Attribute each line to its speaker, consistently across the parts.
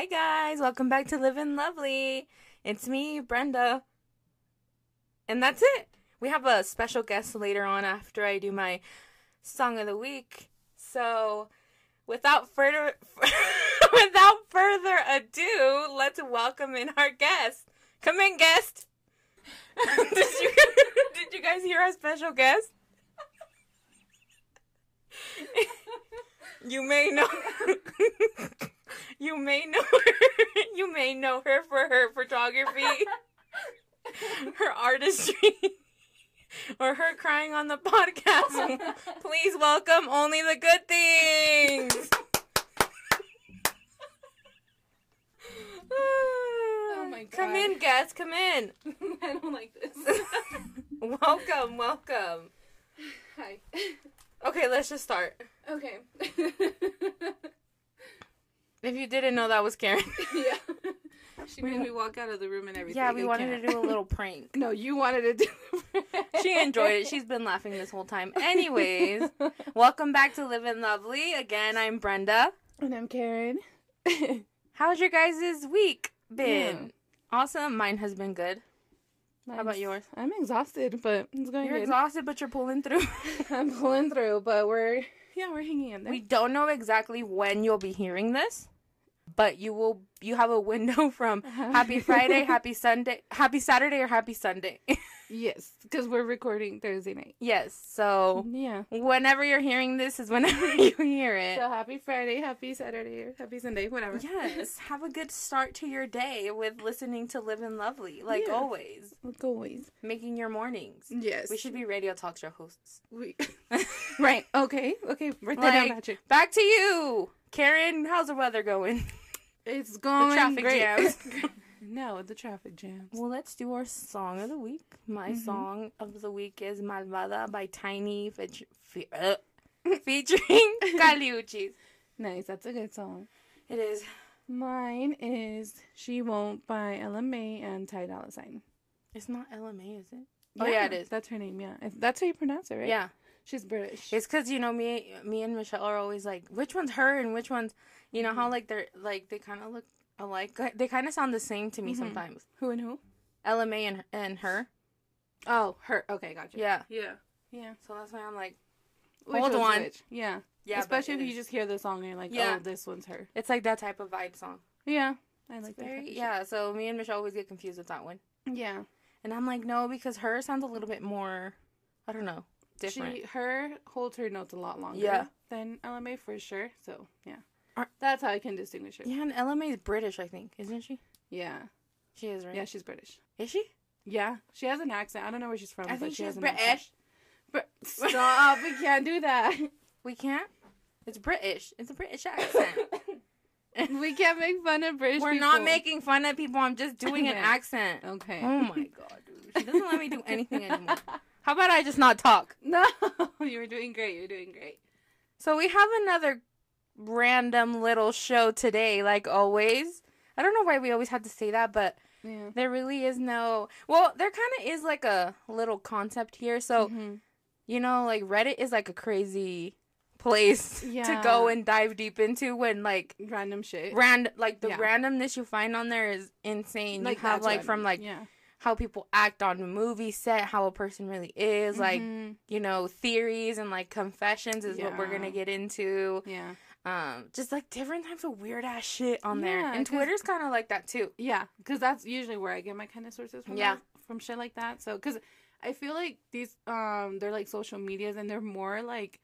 Speaker 1: Hi guys, welcome back to Living Lovely. It's me, Brenda. And that's it. We have a special guest later on after I do my song of the week. So, without further without further ado, let's welcome in our guest. Come in, guest. did you did you guys hear our special guest? you may know you may know her. You may know her for her photography her artistry or her crying on the podcast. Please welcome only the good things.
Speaker 2: Ah, oh my
Speaker 1: come in guests come in.
Speaker 2: I don't like this.
Speaker 1: welcome welcome.
Speaker 2: Hi.
Speaker 1: okay let's just start.
Speaker 2: Okay.
Speaker 1: If you didn't know that was karen
Speaker 2: yeah. She made me walk out of the room and everything.
Speaker 1: yeah we wanted to do a little prank
Speaker 2: No, you wanted to do.
Speaker 1: she enjoyed it. She's been laughing this whole time. Anyways, welcome back to Living Lovely. Again, I'm Brenda.
Speaker 2: And I'm Karen.
Speaker 1: How's your guys' week been? Awesome. Mine has been good. How about yours?
Speaker 2: I'm exhausted, but it's going
Speaker 1: You're
Speaker 2: good.
Speaker 1: exhausted, but you're pulling through.
Speaker 2: I'm pulling through, but we're yeah, we're hanging in there.
Speaker 1: we don't know exactly when you'll be hearing this, but you will. You have a window from uh-huh. Happy Friday, Happy Sunday, Happy Saturday, or Happy Sunday.
Speaker 2: yes, because we're recording Thursday night.
Speaker 1: yes. So
Speaker 2: Yeah.
Speaker 1: whenever you're hearing this is whenever you hear it.
Speaker 2: So happy Friday, happy Saturday, happy Sunday, whatever.
Speaker 1: Yes, have a good start to your day with listening to Living Lovely, like
Speaker 2: Yeah.
Speaker 1: always,
Speaker 2: Like always.
Speaker 1: making your mornings.
Speaker 2: Yes.
Speaker 1: We should be radio talk show hosts.
Speaker 2: We. right. Okay. Okay. Write that down,
Speaker 1: Like,
Speaker 2: Patrick.
Speaker 1: Back to you, Karen. How's the weather going?
Speaker 2: It's going
Speaker 1: traffic
Speaker 2: great.
Speaker 1: jams.
Speaker 2: no, the traffic jams.
Speaker 1: Well, let's do our song of the week. My
Speaker 2: Mhm.
Speaker 1: song of the week is "Malvada" by Tiny, fe- fe- uh, featuring Caliuchis.
Speaker 2: Nice. That's a good song.
Speaker 1: It is.
Speaker 2: Mine is "She Won't" by Ella Mai and Ty Dolla Sign.
Speaker 1: It's not Ella Mai, is it? Oh, yeah, it is.
Speaker 2: That's her name. Yeah, that's how you pronounce it, right?
Speaker 1: Yeah.
Speaker 2: She's British.
Speaker 1: It's because you know me, me and Michelle are always like, which one's her and which one's, you know how
Speaker 2: Mm-hmm.
Speaker 1: like they're like they kind of look alike. They kind of sound the same to me
Speaker 2: Mhm.
Speaker 1: sometimes.
Speaker 2: who and who?
Speaker 1: Ella Mai and and her.
Speaker 2: Oh, her. Okay, gotcha.
Speaker 1: Yeah.
Speaker 2: Yeah. Yeah.
Speaker 1: So that's why I'm like,
Speaker 2: Which
Speaker 1: Hold
Speaker 2: was
Speaker 1: on.
Speaker 2: which? Yeah.
Speaker 1: yeah.
Speaker 2: Especially if you
Speaker 1: is-
Speaker 2: just hear the song and you're like,
Speaker 1: Yeah.
Speaker 2: oh, this one's her.
Speaker 1: it's like that type of vibe song.
Speaker 2: Yeah. I like that.
Speaker 1: Very,
Speaker 2: type of shit.
Speaker 1: yeah. So me and Michelle always get confused with that one,
Speaker 2: Yeah.
Speaker 1: and I'm like, no, because her sounds a little bit more, I don't know, different.
Speaker 2: She her holds her notes a lot longer.
Speaker 1: Yeah.
Speaker 2: Than Ella Mai for sure. So yeah.
Speaker 1: Are-
Speaker 2: That's how I can distinguish her.
Speaker 1: yeah, and Ella Mai is British, I think, isn't she?
Speaker 2: Yeah.
Speaker 1: She is right.
Speaker 2: Yeah, she's British.
Speaker 1: Is she?
Speaker 2: Yeah, she has an accent. I don't know where she's from,
Speaker 1: I
Speaker 2: but
Speaker 1: think
Speaker 2: she
Speaker 1: she's
Speaker 2: has an
Speaker 1: British.
Speaker 2: accent. But stop! we can't do that.
Speaker 1: We can't. It's British. It's a British accent.
Speaker 2: we can't make fun of British.
Speaker 1: We're
Speaker 2: people.
Speaker 1: not making fun of people. I'm just doing an accent.
Speaker 2: Okay.
Speaker 1: Oh my god, dude. She doesn't let me do anything anymore. How about I just not talk?
Speaker 2: No, you were doing great. You're doing great.
Speaker 1: So we have another random little show today, like always. I don't know why we always have to say that, but
Speaker 2: Yeah.
Speaker 1: there really is no. Well, there kind of is like a little concept here. So,
Speaker 2: Mhm.
Speaker 1: you know, like Reddit is like a crazy place to go and dive deep into when like
Speaker 2: random shit.
Speaker 1: rand like the
Speaker 2: Yeah.
Speaker 1: randomness you find on there is insane. you have like from like
Speaker 2: yeah.
Speaker 1: How people act on a movie set, how a person really is, like
Speaker 2: Mhm.
Speaker 1: you know, theories and like confessions is what we're gonna get into.
Speaker 2: yeah,
Speaker 1: Um, just like different types of weird ass shit on there. And Twitter's kind of like that too.
Speaker 2: yeah, because that's usually where I get my kind of sources from.
Speaker 1: Yeah.
Speaker 2: from shit like that. So, because I feel like these um they're like social medias and they're more like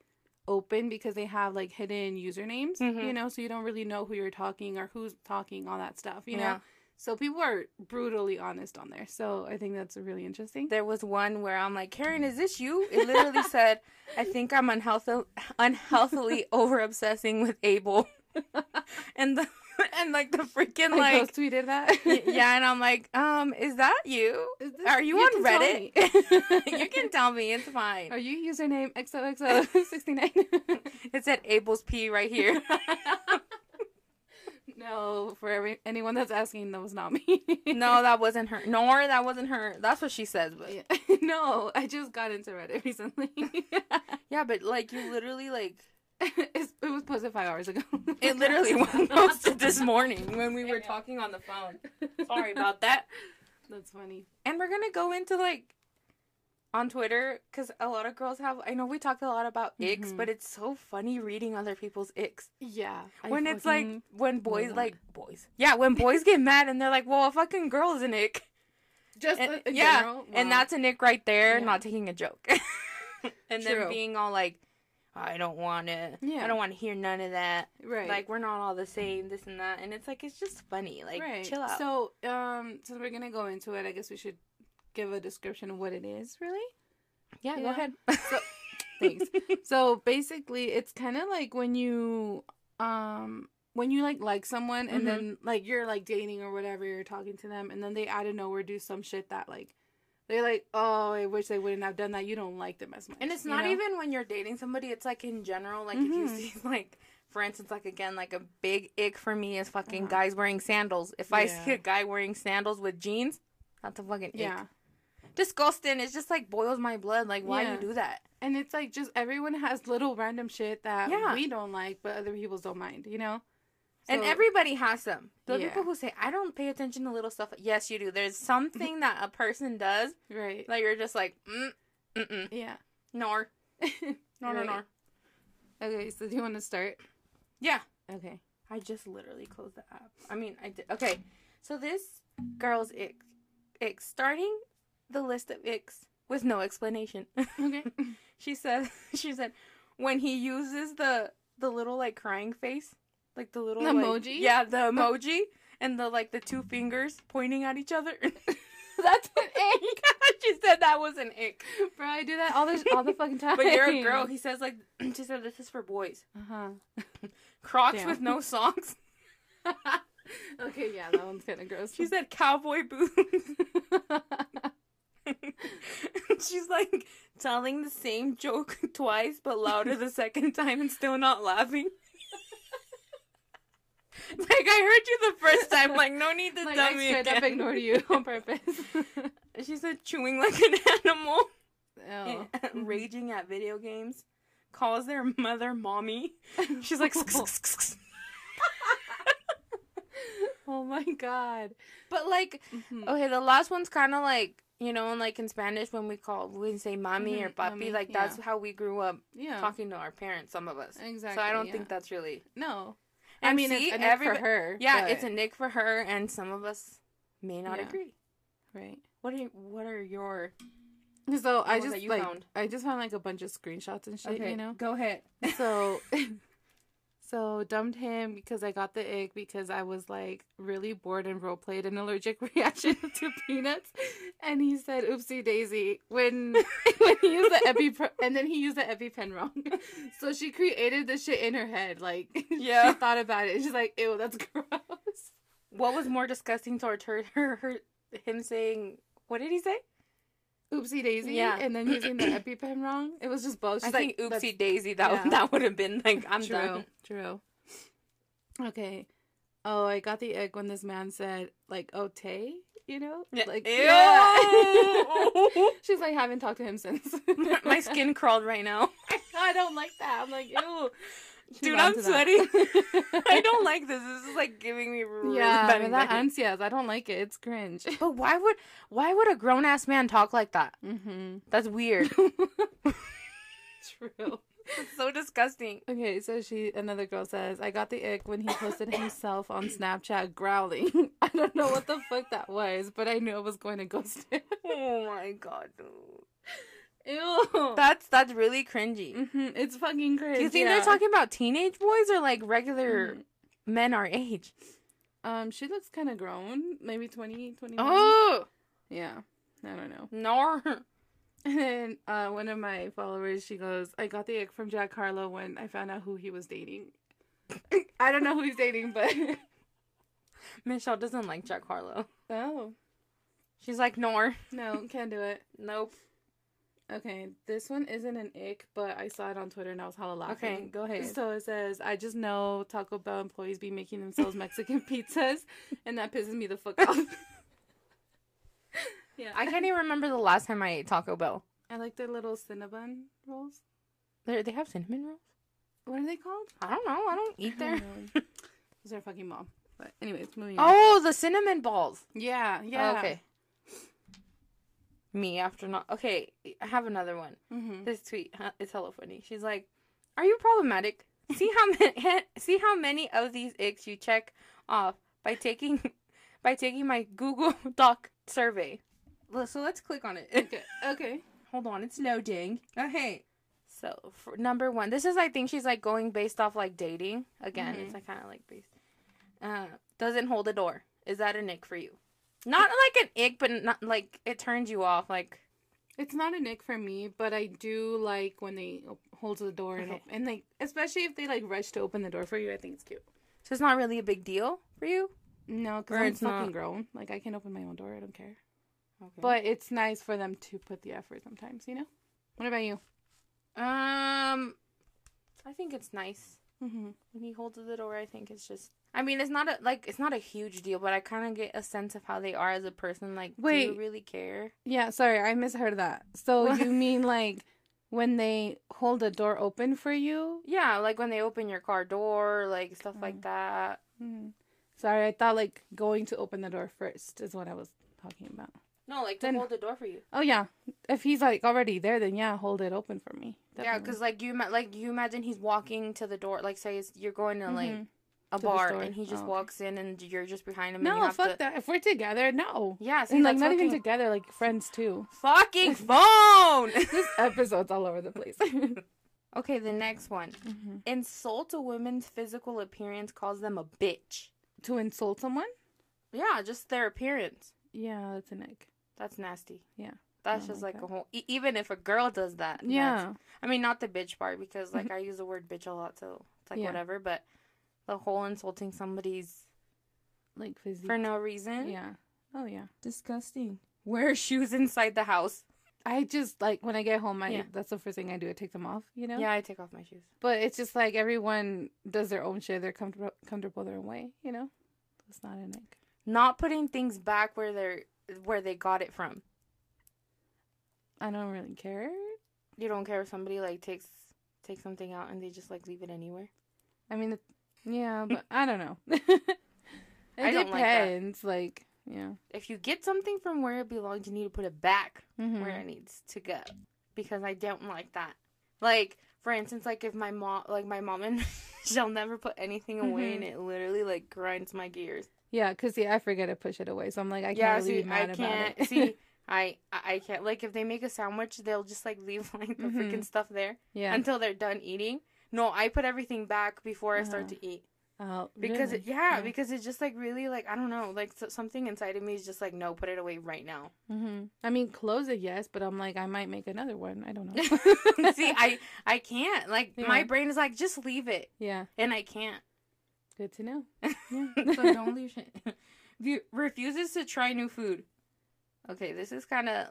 Speaker 2: open because they have like hidden usernames,
Speaker 1: Mhm.
Speaker 2: you know, so you don't really know who you're talking or who's talking, all that stuff, you
Speaker 1: Yeah.
Speaker 2: know. So people are brutally honest on there. So I think that's really interesting.
Speaker 1: There was one where I'm like, Karen, is this you? It literally said, I think I'm unhealthy, unhealthily over obsessing with Abel, and the and like the freaking
Speaker 2: I
Speaker 1: like.
Speaker 2: tweeted that.
Speaker 1: yeah, and I'm like, um, is that you?
Speaker 2: Is this-
Speaker 1: Are you on Reddit? you can tell me, it's fine.
Speaker 2: Are you username XOXO69?
Speaker 1: It said Abel's P right here.
Speaker 2: No, for every anyone that's asking, that was not me.
Speaker 1: no, that wasn't her. Nor that wasn't her. That's what she says. But
Speaker 2: Yeah. no, I just got into Reddit recently.
Speaker 1: yeah, but like you literally like
Speaker 2: it was posted five hours ago.
Speaker 1: It literally was posted this morning when we were talking on the phone. Sorry about that.
Speaker 2: That's funny.
Speaker 1: And we're gonna go into like on Twitter because a lot of girls have. I know we talked a lot about icks,
Speaker 2: Mhm.
Speaker 1: but it's so funny reading other people's icks
Speaker 2: Yeah. I
Speaker 1: when it's like when boys like boys. Yeah, when boys get mad and they're like, "Well, a fucking girl is an ick."
Speaker 2: just
Speaker 1: And,
Speaker 2: uh, in
Speaker 1: yeah,
Speaker 2: general,
Speaker 1: and that's an ick right there.
Speaker 2: Yeah.
Speaker 1: Not taking a joke, and
Speaker 2: True.
Speaker 1: then being all like, "I don't want to.
Speaker 2: Yeah.
Speaker 1: I don't want to hear none of that."
Speaker 2: right.
Speaker 1: Like we're not all the same, this and that, and it's like it's just funny. Like
Speaker 2: right.
Speaker 1: chill out.
Speaker 2: So, um, since we're gonna go into it, I guess we should give a description of what it is. Really?
Speaker 1: yeah, go ahead.
Speaker 2: So- Thanks. so basically, it's kind of like when you, um, when you like like someone and
Speaker 1: Mhm.
Speaker 2: then like you're like dating or whatever, you're talking to them, and then they out of nowhere do some shit that like. They're like, oh, I wish they wouldn't have done that. You don't like them as much.
Speaker 1: And it's not
Speaker 2: know?
Speaker 1: even when you're dating somebody, it's like in general. Like if you
Speaker 2: Mhm.
Speaker 1: see like for instance, like again, like a big ick for me is fucking
Speaker 2: Uh-huh.
Speaker 1: guys wearing sandals. If I see a guy wearing sandals with jeans, that's a fucking ick. Disgusting. It's just like boils my blood. Like why
Speaker 2: Yeah.
Speaker 1: you do that?
Speaker 2: And it's like just everyone has little random shit that
Speaker 1: Yeah.
Speaker 2: we don't like, but other people don't mind, you know?
Speaker 1: and everybody has them. The
Speaker 2: Yeah.
Speaker 1: people who say I don't pay attention to little stuff. Yes, you do. There's something that a person does
Speaker 2: Right.
Speaker 1: that you're just like, mm, mm, mm,
Speaker 2: Yeah.
Speaker 1: nor, nor, nor,
Speaker 2: Right.
Speaker 1: nor.
Speaker 2: Okay, so do you want to start?
Speaker 1: Yeah.
Speaker 2: Okay.
Speaker 1: I just literally closed the app. I mean, I did. Okay, so this girl's ick, ick starting the list of icks with no explanation.
Speaker 2: Okay.
Speaker 1: she said, she said, when he uses the the little like crying face, like the little like-
Speaker 2: Emoji?
Speaker 1: yeah, the emoji, and the like the two fingers pointing at each other.
Speaker 2: That's an ick.
Speaker 1: she said that was an ick.
Speaker 2: Bro, I do that all the all the fucking time.
Speaker 1: But you're a girl. He says like, she said this is for boys.
Speaker 2: Uh huh.
Speaker 1: Crocs
Speaker 2: Damn.
Speaker 1: with no socks.
Speaker 2: okay, yeah, that one's kind of gross.
Speaker 1: She said cowboy boots. She's like telling the same joke twice, but louder the second time and still not laughing. like I heard you the first time. Like no need to
Speaker 2: like
Speaker 1: tell
Speaker 2: I
Speaker 1: me
Speaker 2: straight up
Speaker 1: again.
Speaker 2: ignored you on purpose.
Speaker 1: She said chewing like an animal,
Speaker 2: oh.
Speaker 1: raging at video games, calls their mother mommy. She's like,
Speaker 2: oh my god.
Speaker 1: but like
Speaker 2: Mhm.
Speaker 1: Okay, the last one's kind of like you know, and like in Spanish when we call we say mommy or
Speaker 2: Mhm,
Speaker 1: papi,
Speaker 2: mommy,
Speaker 1: like that's how we grew up
Speaker 2: Yeah.
Speaker 1: talking to our parents. Some of us,
Speaker 2: Exactly.
Speaker 1: so I don't
Speaker 2: yeah.
Speaker 1: think that's really.
Speaker 2: No.
Speaker 1: And
Speaker 2: I mean,
Speaker 1: see,
Speaker 2: it's a nick for her.
Speaker 1: Yeah,
Speaker 2: but-
Speaker 1: it's a nick for her, and some of us may not
Speaker 2: Yeah.
Speaker 1: agree.
Speaker 2: right.
Speaker 1: What are what are your
Speaker 2: So I just
Speaker 1: you
Speaker 2: like
Speaker 1: found?
Speaker 2: I just found like a bunch of screenshots and shit. You know.
Speaker 1: Go ahead.
Speaker 2: so so dumped him because I got the ick because I was like really bored and role played an allergic reaction to peanuts, and he said "oopsie daisy" when when he used the epi and then he used the EpiPen wrong. So she created this shit in her head, like
Speaker 1: Yeah.
Speaker 2: she thought about it. She's like, "Ew, that's gross."
Speaker 1: What was more disgusting towards her, her, her him saying what did he say?
Speaker 2: Oopsie daisy,
Speaker 1: Yeah.
Speaker 2: and then using the EpiPen wrong. It was just both.
Speaker 1: I
Speaker 2: She's
Speaker 1: think
Speaker 2: like, "That's
Speaker 1: oopsie daisy. That
Speaker 2: yeah.
Speaker 1: that would have been like I'm
Speaker 2: true,
Speaker 1: done.
Speaker 2: True. Okay. Oh, I got the egg when this man said like "Oh, Tay," you know, like
Speaker 1: Ew.
Speaker 2: She's like, haven't talked to him since.
Speaker 1: My skin crawled right now.
Speaker 2: I don't like that. I'm like, ew.
Speaker 1: Dude, I'm sweating. I don't like this. This is like giving me really
Speaker 2: Yeah,
Speaker 1: bad
Speaker 2: that ansias, I don't like it. It's cringe.
Speaker 1: But why would why would a grown ass man talk like that?
Speaker 2: Mm-hmm.
Speaker 1: That's weird.
Speaker 2: True.
Speaker 1: it's so disgusting.
Speaker 2: Okay, so she another girl says, I got the ick when he posted himself on Snapchat growling. I don't know what the fuck that was, but I knew I was going to ghost him.
Speaker 1: Oh my god, dude.
Speaker 2: Ew.
Speaker 1: That's that's really cringy.
Speaker 2: hmm It's fucking crazy.
Speaker 1: Do you think they're talking about teenage boys or like regular
Speaker 2: Mhm.
Speaker 1: men our age?
Speaker 2: Um, she looks kind of grown, maybe 20, 21.
Speaker 1: Oh
Speaker 2: Yeah, I don't know.
Speaker 1: no.
Speaker 2: And then uh, one of my followers, she goes, "I got the ick from Jack Harlow when I found out who he was dating." I don't know who he's dating, but
Speaker 1: Michelle doesn't like Jack Harlow.
Speaker 2: oh
Speaker 1: She's like, nor.
Speaker 2: no, can't do it.
Speaker 1: Nope.
Speaker 2: Okay, this one isn't an ick, but I saw it on Twitter and I was hella laughing.
Speaker 1: Okay, go ahead.
Speaker 2: So it says, I just know Taco Bell employees be making themselves Mexican pizzas, and that pisses me the fuck off. yeah.
Speaker 1: I can't even remember the last time I ate Taco Bell.
Speaker 2: I like their little cinnamon rolls.
Speaker 1: They they have cinnamon rolls.
Speaker 2: What are they called?
Speaker 1: I don't know. I don't eat there.
Speaker 2: Those are fucking mom? But anyways, moving oh, on.
Speaker 1: Oh, the cinnamon balls.
Speaker 2: yeah, yeah.
Speaker 1: Okay. Me after not. Okay, I have another one.
Speaker 2: Mm-hmm.
Speaker 1: This tweet is hella funny. She's like, "Are you problematic? See how many see how many of these icks you check off by taking by taking my Google Doc survey." So let's click on it.
Speaker 2: Okay. Okay.
Speaker 1: Hold on, it's loading. Okay. So for number one, this is I think she's like going based off like dating again.
Speaker 2: Mhm.
Speaker 1: It's like kind of like based. Uh, doesn't hold a door. Is that a nick for you? Not like an ick, but not like it turns you off. Like
Speaker 2: It's not a nick for me, but I do like when they hold the door and
Speaker 1: Okay.
Speaker 2: and like especially if they like rush to open the door for you. I think it's cute.
Speaker 1: so it's not really a big deal for you.
Speaker 2: No, because I'm
Speaker 1: it's
Speaker 2: fucking
Speaker 1: not.
Speaker 2: grown. Like I can open my own door. I don't care.
Speaker 1: Okay.
Speaker 2: But it's nice for them to put the effort sometimes. You know. What about you?
Speaker 1: um, I think it's nice
Speaker 2: Mm-hmm.
Speaker 1: when he holds the door. I think it's just. I mean, it's not a like it's not a huge deal, but I kind of get a sense of how they are as a person. Like,
Speaker 2: Wait.
Speaker 1: do you really care?
Speaker 2: Yeah. Sorry, I misheard that. So you mean like when they hold the door open for you?
Speaker 1: Yeah, like when they open your car door, like stuff
Speaker 2: Mm.
Speaker 1: like that.
Speaker 2: Mm. Sorry, I thought like going to open the door first is what I was talking about.
Speaker 1: No, like to
Speaker 2: Then-
Speaker 1: hold the door for you.
Speaker 2: Oh yeah, if he's like already there, then yeah, hold it open for me.
Speaker 1: Yeah, because like you like you imagine he's walking to the door. Like say you're going to like
Speaker 2: Mhm.
Speaker 1: A bar, and he just
Speaker 2: Oh, okay.
Speaker 1: walks in, and you're just behind him. and you
Speaker 2: no, fuck
Speaker 1: to...
Speaker 2: that. If we're together, no.
Speaker 1: Yeah, see,
Speaker 2: and like not even together, like friends too.
Speaker 1: Fucking phone.
Speaker 2: this episode's all over the place.
Speaker 1: okay, the next one.
Speaker 2: Mhm.
Speaker 1: Insult a woman's physical appearance calls them a bitch.
Speaker 2: To insult someone?
Speaker 1: Yeah, just their appearance.
Speaker 2: Yeah, that's an egg.
Speaker 1: That's nasty.
Speaker 2: Yeah.
Speaker 1: That's just
Speaker 2: like
Speaker 1: like
Speaker 2: that.
Speaker 1: a whole. E- even if a girl does that.
Speaker 2: Yeah.
Speaker 1: I mean, not the bitch part because like I use the word bitch a lot, so it's like
Speaker 2: Yeah.
Speaker 1: whatever. But the whole insulting somebody's
Speaker 2: Like physique.
Speaker 1: for no reason.
Speaker 2: Yeah. Oh yeah.
Speaker 1: Disgusting. Wear shoes inside the house.
Speaker 2: I just like when I get home, I
Speaker 1: Yeah.
Speaker 2: that's the first thing I do. I take them off, you know.
Speaker 1: Yeah, I take off my shoes.
Speaker 2: But it's just like everyone does their own shit. They're comfortable, comfortable their own way, you know. It's not an egg.
Speaker 1: Not putting things back where they're where they got it from.
Speaker 2: I don't really care.
Speaker 1: You don't care if somebody like takes takes something out and they just like leave it anywhere.
Speaker 2: I mean, it, yeah, but I don't know. it
Speaker 1: I don't like that.
Speaker 2: depends. Like, yeah.
Speaker 1: If you get something from where it belongs, you need to put it back
Speaker 2: Mhm.
Speaker 1: where it needs to go. Because I don't like that. Like, for instance, like if my mom like my mom and she'll never put anything away
Speaker 2: Mhm.
Speaker 1: and it literally like grinds my gears.
Speaker 2: Yeah, because see, I forget to push it away, so I'm like, I can't
Speaker 1: yeah,
Speaker 2: really
Speaker 1: see, I can't
Speaker 2: it.
Speaker 1: see I I can't like if they make a sandwich, they'll just like leave like the
Speaker 2: Mhm.
Speaker 1: freaking stuff there
Speaker 2: yeah.
Speaker 1: until they're done eating. No, I put everything back before I start
Speaker 2: Uh-huh.
Speaker 1: to eat
Speaker 2: Oh,
Speaker 1: because
Speaker 2: really?
Speaker 1: it, yeah,
Speaker 2: Yeah.
Speaker 1: because it's just like really like I don't know, like so, something inside of me is just like no, put it away right now.
Speaker 2: hmm I mean, close it, yes, but I'm like, I might make another one. I don't know.
Speaker 1: See, I I can't. Like my brain is like just leave it,
Speaker 2: yeah,
Speaker 1: and I can't.
Speaker 2: good to know.
Speaker 1: so don't leave shit. Refuses to try new food. Okay, this is kind of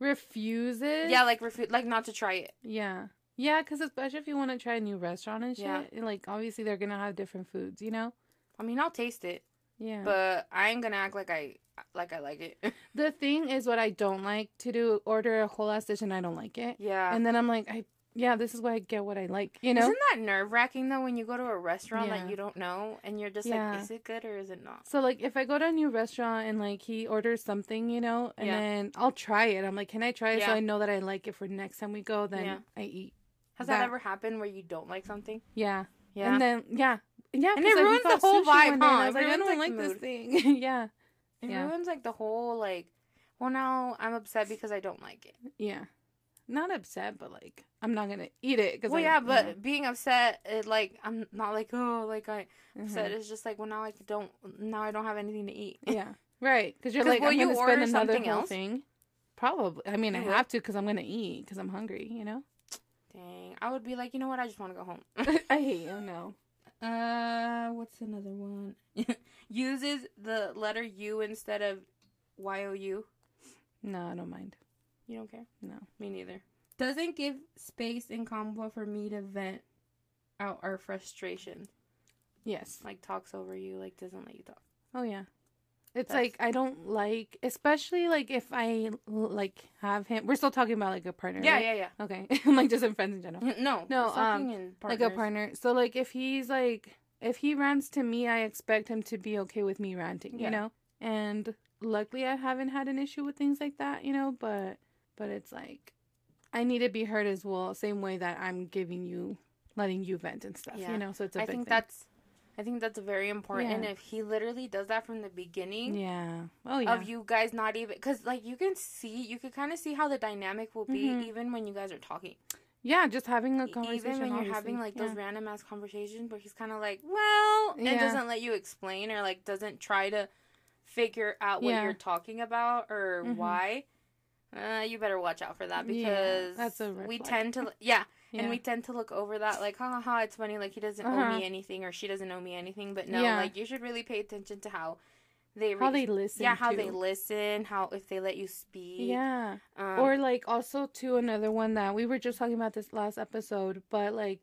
Speaker 2: Refuses.
Speaker 1: yeah, like refu- like not to try it.
Speaker 2: Yeah. Yeah, because especially if you want to try a new restaurant and shit,
Speaker 1: Yeah.
Speaker 2: and, like obviously they're gonna have different foods, you know.
Speaker 1: I mean, I'll taste it,
Speaker 2: Yeah.
Speaker 1: but I ain't gonna act like I like I like it.
Speaker 2: the thing is, what I don't like to do, order a whole ass dish and I don't like it,
Speaker 1: yeah.
Speaker 2: and then I'm like, I yeah, this is why I get what I like, you know.
Speaker 1: Isn't that nerve wracking though when you go to a restaurant
Speaker 2: Yeah.
Speaker 1: that you don't know and you're just
Speaker 2: Yeah.
Speaker 1: like, is it good or is it not?
Speaker 2: So like if I go to a new restaurant and like he orders something, you know, and
Speaker 1: Yeah.
Speaker 2: then I'll try it. I'm like, can I try it so I know that I like it for next time we go? Then. I eat.
Speaker 1: Has that,
Speaker 2: That-
Speaker 1: ever happened where you don't like something?
Speaker 2: Yeah.
Speaker 1: Yeah.
Speaker 2: And then yeah, yeah.
Speaker 1: And it
Speaker 2: like,
Speaker 1: ruins the whole vibe,
Speaker 2: one day, and
Speaker 1: huh?
Speaker 2: I was like, I don't
Speaker 1: like,
Speaker 2: like this thing. yeah.
Speaker 1: it
Speaker 2: yeah.
Speaker 1: ruins like the whole like. Well, now I'm upset because I don't like it.
Speaker 2: Yeah. Not upset, but like I'm not gonna eat it because
Speaker 1: Well, yeah, but being upset, it like I'm not like oh like I
Speaker 2: Mm-hmm.
Speaker 1: upset. It's just like well now I don't now I don't have anything to eat.
Speaker 2: yeah, right. Because you're
Speaker 1: 'Cause
Speaker 2: like,
Speaker 1: will
Speaker 2: I'm
Speaker 1: you order
Speaker 2: spend another
Speaker 1: something
Speaker 2: whole
Speaker 1: else?
Speaker 2: thing. Probably. I mean, I have to because I'm gonna eat because I'm hungry. You know.
Speaker 1: Dang, I would be like you know what I just want to go home.
Speaker 2: I hate you. No.
Speaker 1: Uh, what's another one? Uses the letter U instead of Y O U.
Speaker 2: No, I don't mind.
Speaker 1: You don't care?
Speaker 2: No.
Speaker 1: Me neither. Doesn't give space in combo for me to vent out our frustration.
Speaker 2: Yes.
Speaker 1: Like talks over you, like doesn't let you talk.
Speaker 2: Oh yeah. It's
Speaker 1: That's-
Speaker 2: like I don't like, especially like if I like have him. We're still talking about like a partner.
Speaker 1: Yeah,
Speaker 2: right?
Speaker 1: yeah, yeah.
Speaker 2: Okay, I'm like just in friends in general.
Speaker 1: No,
Speaker 2: No, um, Like a partner. So like if he's like if he rants to me, I expect him to be okay with me ranting.
Speaker 1: Yeah.
Speaker 2: You know. And luckily, I haven't had an issue with things like that. You know, but but it's like I need to be heard as well, same way that I'm giving you, letting you vent and stuff.
Speaker 1: Yeah.
Speaker 2: You know, so it's a
Speaker 1: I
Speaker 2: big
Speaker 1: think
Speaker 2: thing.
Speaker 1: that's, I think that's very important.
Speaker 2: Yeah.
Speaker 1: If he literally does that from the beginning,
Speaker 2: yeah. Oh yeah.
Speaker 1: of you guys not even because like you can see you can kind of see how the dynamic will be
Speaker 2: Mhm.
Speaker 1: even when you guys are talking
Speaker 2: Yeah, just having a conversation.
Speaker 1: even when you're
Speaker 2: obviously.
Speaker 1: having like
Speaker 2: yeah.
Speaker 1: those random ass conversations where he's kind of like well and
Speaker 2: Yeah.
Speaker 1: doesn't let you explain or like doesn't try to figure out what you're talking about or
Speaker 2: Mhm.
Speaker 1: why uh, you better watch out for that because
Speaker 2: that's a
Speaker 1: we
Speaker 2: flag.
Speaker 1: tend to yeah,
Speaker 2: Yeah.
Speaker 1: and we tend to look over that like ha ha ha it's funny like he doesn't owe
Speaker 2: Uh-huh.
Speaker 1: me anything or she doesn't owe me anything but no
Speaker 2: Yeah.
Speaker 1: like you should really pay attention to how they
Speaker 2: how they listen.
Speaker 1: yeah how
Speaker 2: too.
Speaker 1: they listen how if they let you speak
Speaker 2: Yeah.
Speaker 1: um,
Speaker 2: or like also to another one that we were just talking about this last episode, but like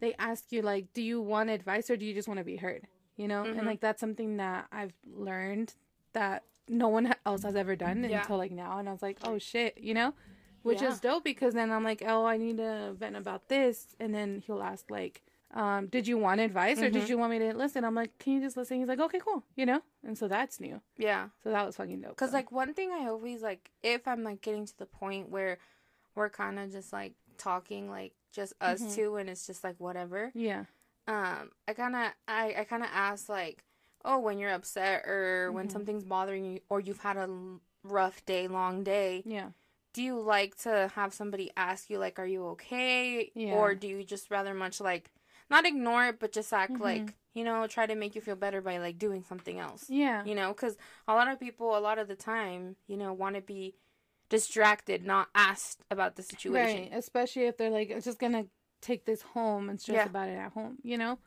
Speaker 2: they ask you like, do you want advice or do you just want to be heard? You know,
Speaker 1: Mhm.
Speaker 2: and like that's something that I've learned that no one else has ever done
Speaker 1: Yeah.
Speaker 2: until like now, and I was like, oh shit, you know, which
Speaker 1: Yeah.
Speaker 2: is dope because then I'm like, oh, I need to vent about this, and then he'll ask like. Um, did you want advice or
Speaker 1: Mhm.
Speaker 2: did you want me to listen? I'm like, can you just listen? He's like, okay, cool, you know? And so that's new.
Speaker 1: yeah
Speaker 2: So that was fucking dope.
Speaker 1: Because
Speaker 2: so.
Speaker 1: like one thing I always like, if I'm like getting to the point where we're kind of just like talking like just us
Speaker 2: Mhm.
Speaker 1: two, and it's just like whatever.
Speaker 2: yeah,
Speaker 1: Um, I kind of I I kind of ask like, oh, when you're upset or when
Speaker 2: Mhm.
Speaker 1: something's bothering you or you've had a rough day, long day,
Speaker 2: yeah,
Speaker 1: do you like to have somebody ask you like, are you okay?
Speaker 2: Yeah.
Speaker 1: Or do you just rather much like not ignore it, but just act
Speaker 2: Mhm.
Speaker 1: like you know try to make you feel better by like doing something else
Speaker 2: yeah,
Speaker 1: you know because a lot of people a lot of the time you know want to be distracted not asked about the situation
Speaker 2: Right, especially if they're like, it's just gonna take this home and stress
Speaker 1: Yeah.
Speaker 2: about it at home, you know.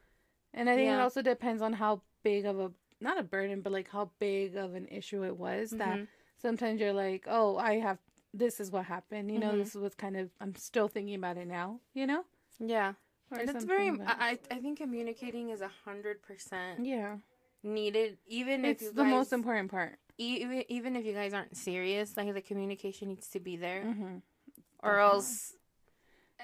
Speaker 2: And I think it also depends on how big of a not a burden, but like how big of an issue it was. That
Speaker 1: Mhm.
Speaker 2: sometimes you're like, oh, I have this is what happened, you know.
Speaker 1: Mhm.
Speaker 2: This was kind of I'm still thinking about it now, you know.
Speaker 1: yeah
Speaker 2: Or
Speaker 1: and it's very I, I think communicating is a hundred percent
Speaker 2: yeah,
Speaker 1: needed even if
Speaker 2: it's the
Speaker 1: guys,
Speaker 2: most important part.
Speaker 1: even, even if you guys aren't serious like the communication needs to be there
Speaker 2: hmm
Speaker 1: or else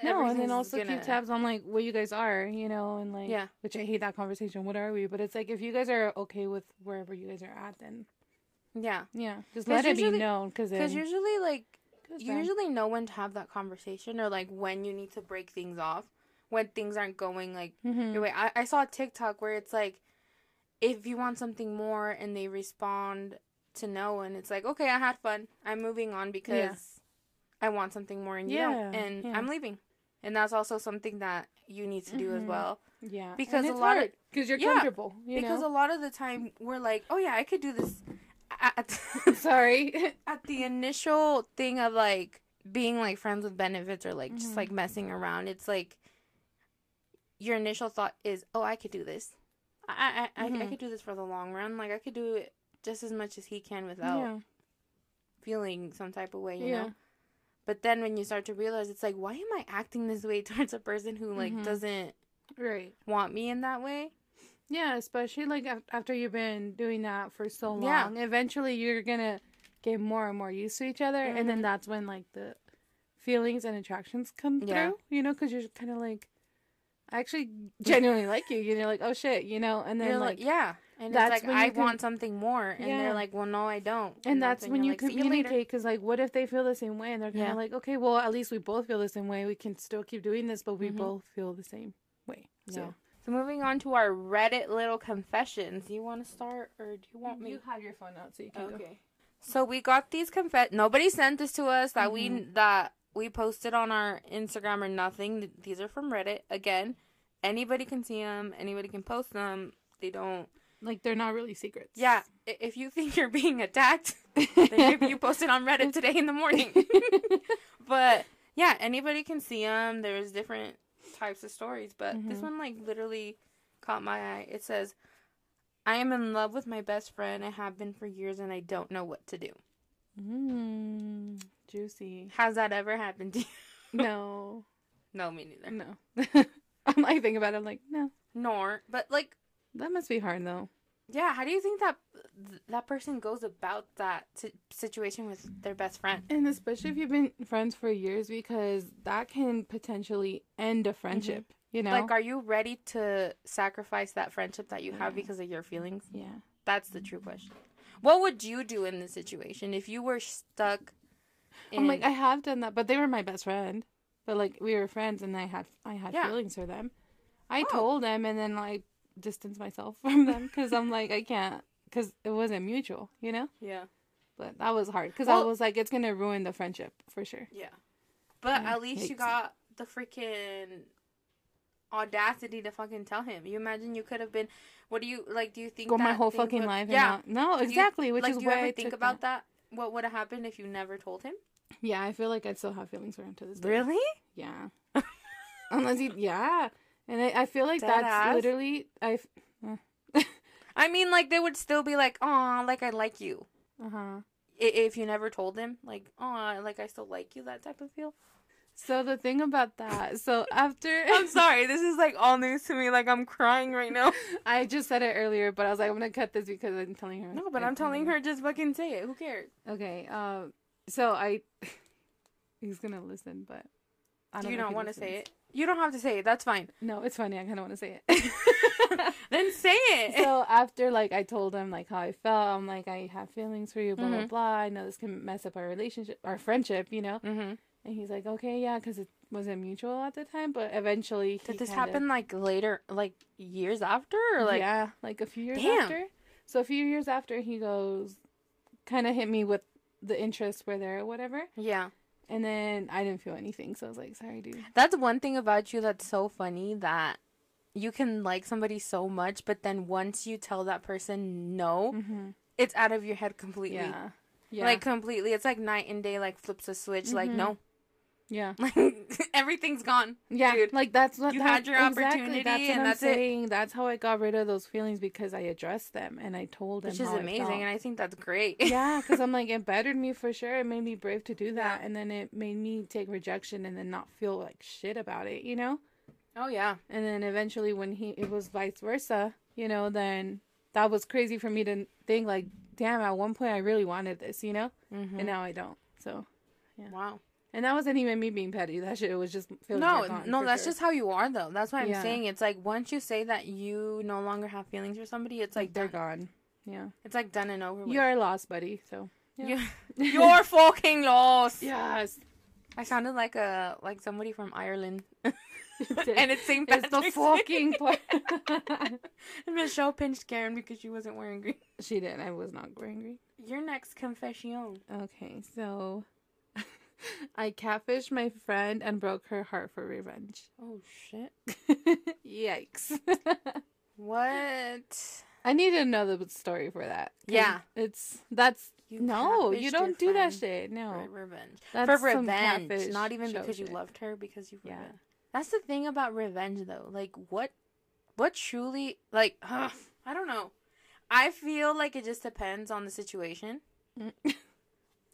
Speaker 2: No, and then also
Speaker 1: gonna-
Speaker 2: keep tabs on like where you guys are, you know, and like
Speaker 1: Yeah.
Speaker 2: which I hate that conversation. What are we? But it's like if you guys are okay with wherever you guys are at, then
Speaker 1: yeah.
Speaker 2: Yeah, just let it
Speaker 1: usually-
Speaker 2: be known because
Speaker 1: because usually like you
Speaker 2: then-
Speaker 1: usually know when to have that conversation or like when you need to break things off when things aren't going like
Speaker 2: Mhm.
Speaker 1: your way. I, I saw a TikTok where it's like if you want something more and they respond to no and it's like okay I had fun. I'm moving on because I want something more and you don't.
Speaker 2: Yeah,
Speaker 1: and
Speaker 2: yeah.
Speaker 1: I'm leaving. And that's also something that you need to do as
Speaker 2: Mhm.
Speaker 1: well.
Speaker 2: Yeah,
Speaker 1: Because a lot of-
Speaker 2: because you're
Speaker 1: Yeah,
Speaker 2: comfortable. You
Speaker 1: because
Speaker 2: know,
Speaker 1: a lot of the time we're like oh yeah I could do this at,
Speaker 2: sorry.
Speaker 1: at the initial thing of like being like friends with benefits or like
Speaker 2: Mhm.
Speaker 1: just like messing around, it's like your initial thought is, "Oh, I could do this. I I I, I
Speaker 2: Mhm.
Speaker 1: could do this for the long run. Like I could do it just as much as he can without
Speaker 2: yeah,
Speaker 1: feeling some type of way, you
Speaker 2: Yeah.
Speaker 1: know." But then when you start to realize, it's like, why am I acting this way towards a person who like
Speaker 2: Mhm.
Speaker 1: doesn't
Speaker 2: right.
Speaker 1: want me in that way?
Speaker 2: Yeah, especially like after you've been doing that for so long,
Speaker 1: Yeah.
Speaker 2: eventually you're gonna get more and more used to each other, and then
Speaker 1: Mhm.
Speaker 2: that's when like the feelings and attractions come
Speaker 1: Yeah.
Speaker 2: through. You know, because you're kind of like, I actually genuinely like you. You're like, oh shit, you know, and then
Speaker 1: You're
Speaker 2: like,
Speaker 1: like, yeah. And
Speaker 2: that's
Speaker 1: it's like,
Speaker 2: when
Speaker 1: I
Speaker 2: can-
Speaker 1: want something more. And
Speaker 2: Yeah.
Speaker 1: they're like, well, no, I don't.
Speaker 2: and that's when
Speaker 1: you're
Speaker 2: you
Speaker 1: like,
Speaker 2: communicate because like what if they feel the same way and they're kind of
Speaker 1: Yeah.
Speaker 2: like okay well at least we both feel the same way we can still keep doing this but we
Speaker 1: Mhm.
Speaker 2: both feel the same way so
Speaker 1: Yeah. So moving on to our Reddit little confessions. You want to start or do you want me?
Speaker 2: you have your phone out so you can go
Speaker 1: Okay. So we got these confess. Nobody sent this to us that we
Speaker 2: Mhm.
Speaker 1: that we posted on our Instagram or nothing. These are from Reddit. Again, anybody can see them. Anybody can post them. They don't.
Speaker 2: like they're not really secrets
Speaker 1: Yeah. If you think you're being attacked, then maybe you posted on Reddit today in the morning. but yeah, anybody can see them. There's different types of stories, but this
Speaker 2: Mhm.
Speaker 1: one like literally caught my eye. It says, "I am in love with my best friend. I have been for years, and I don't know what to do."
Speaker 2: mm, juicy
Speaker 1: Has that ever happened to you?
Speaker 2: no
Speaker 1: No, me neither.
Speaker 2: no i'm like thinking about it i'm like no
Speaker 1: Nor, but like,
Speaker 2: that must be hard though
Speaker 1: Yeah, how do you think that that person goes about that situation with their best friend?
Speaker 2: And especially if you've been friends for years, because that can potentially end a mm-hmm. friendship. You know,
Speaker 1: Like, are you ready to sacrifice that friendship that you have because of your feelings?
Speaker 2: yeah.
Speaker 1: That's the true question. What would you do in this situation if you were stuck? In,
Speaker 2: I'm like, I have done that, but they were my best friend. But like, we were friends, and I had I had
Speaker 1: Yeah.
Speaker 2: feelings for them. I
Speaker 1: Oh.
Speaker 2: told them, and then like distanced myself from them because I'm like, I can't, because it wasn't mutual, you know.
Speaker 1: yeah,
Speaker 2: But that was hard because I was like, it's gonna ruin the friendship for sure.
Speaker 1: yeah. But
Speaker 2: Yeah,
Speaker 1: at least you got the freaking audacity to fucking tell him. You imagine you could have been. What do you like? Do you think
Speaker 2: Go my whole fucking
Speaker 1: would-
Speaker 2: life.
Speaker 1: Yeah,
Speaker 2: no,
Speaker 1: Do you-
Speaker 2: exactly. which
Speaker 1: like,
Speaker 2: is
Speaker 1: do you
Speaker 2: why
Speaker 1: ever
Speaker 2: I
Speaker 1: think about
Speaker 2: that.
Speaker 1: that? What would have happened if you never told him?
Speaker 2: Yeah, I feel like I'd still have feelings for him to this day.
Speaker 1: Really?
Speaker 2: Yeah. Unless he, yeah, and I, I feel like
Speaker 1: Dead
Speaker 2: that's
Speaker 1: ass?
Speaker 2: literally I.
Speaker 1: I mean, like they would still be like, "Oh, like I like you."
Speaker 2: Uh huh.
Speaker 1: If you never told them, like, "Oh, like I still like you," that type of feel.
Speaker 2: So the thing about that, so after
Speaker 1: I'm sorry, this is like all news to me. Like I'm crying right now.
Speaker 2: I just said it earlier, but I was like, I'm gonna cut this because I'm telling her.
Speaker 1: No, but I'm telling her just fucking say it. Who cares?
Speaker 2: Okay. Um. So I. He's gonna listen, but. I
Speaker 1: Do you not want to say it? You don't have to say it. That's fine.
Speaker 2: No, it's funny. I kind of want to say it.
Speaker 1: then say it.
Speaker 2: so after like I told him like how I felt, I'm like I have feelings for you, blah blah
Speaker 1: Mhm.
Speaker 2: blah. I know this can mess up our relationship, our friendship, you know.
Speaker 1: mm-hmm.
Speaker 2: And he's like, okay, yeah, because it wasn't mutual at the time, but eventually. he
Speaker 1: Did this
Speaker 2: kinda-
Speaker 1: happen like later, like years after, or like?
Speaker 2: yeah, like a few years
Speaker 1: Damn.
Speaker 2: after. So a few years after, he goes, kind of hit me with the interest were there or whatever,
Speaker 1: Yeah.
Speaker 2: And then I didn't feel anything, so I was like, sorry, dude.
Speaker 1: That's one thing about you that's so funny that you can like somebody so much, but then once you tell that person no,
Speaker 2: Mm-hmm.
Speaker 1: it's out of your head completely.
Speaker 2: Yeah. Yeah.
Speaker 1: Like completely. It's like night and day, like flips a switch. Like,
Speaker 2: Mhm.
Speaker 1: no.
Speaker 2: Yeah.
Speaker 1: Like everything's gone.
Speaker 2: Yeah,
Speaker 1: Dude,
Speaker 2: like that's what
Speaker 1: you
Speaker 2: that-
Speaker 1: had your
Speaker 2: exactly,
Speaker 1: opportunity
Speaker 2: that's what
Speaker 1: and
Speaker 2: I'm
Speaker 1: that's it.
Speaker 2: saying. That's how I got rid of those feelings because I addressed them and I told them
Speaker 1: Which is amazing, and I think that's great.
Speaker 2: yeah, because I'm like it bettered me for sure. It made me brave to do that,
Speaker 1: Yeah.
Speaker 2: and then it made me take rejection and then not feel like shit about it, you know.
Speaker 1: Oh yeah.
Speaker 2: And then eventually, when he it was vice versa, you know, then that was crazy for me to think like, damn, at one point I really wanted this, you know,
Speaker 1: Mm-hmm.
Speaker 2: and now I don't. So,
Speaker 1: Wow.
Speaker 2: And that wasn't even me being petty. That shit was just feelings
Speaker 1: No,
Speaker 2: gone,
Speaker 1: no, that's
Speaker 2: sure.
Speaker 1: just how you are, though. That's what I'm
Speaker 2: Yeah.
Speaker 1: saying. It's like once you say that you no longer have feelings for somebody, it's like
Speaker 2: they're
Speaker 1: done.
Speaker 2: gone. Yeah,
Speaker 1: It's like done and over with.
Speaker 2: you're lost, buddy. So
Speaker 1: You- You're fucking lost.
Speaker 2: yes,
Speaker 1: I sounded like a like somebody from Ireland, and it's St.
Speaker 2: it's the
Speaker 1: Patrick's
Speaker 2: fucking part.
Speaker 1: Michelle pinched Karen because she wasn't wearing green.
Speaker 2: she didn't. I was not wearing green.
Speaker 1: Your next confession.
Speaker 2: Okay, so I catfished my friend and broke her heart for revenge.
Speaker 1: Oh shit!
Speaker 2: Yikes.
Speaker 1: What?
Speaker 2: I need to know the story for that.
Speaker 1: Yeah.
Speaker 2: It's that's
Speaker 1: You
Speaker 2: no, you don't do that shit.
Speaker 1: For revenge.
Speaker 2: That's
Speaker 1: for revenge, not even because you
Speaker 2: shit.
Speaker 1: loved her, because you.
Speaker 2: Yeah.
Speaker 1: Yeah. That's the thing about revenge, though. Like, what, what truly, like, ugh, I don't know. I feel like it just depends on the situation. Mm.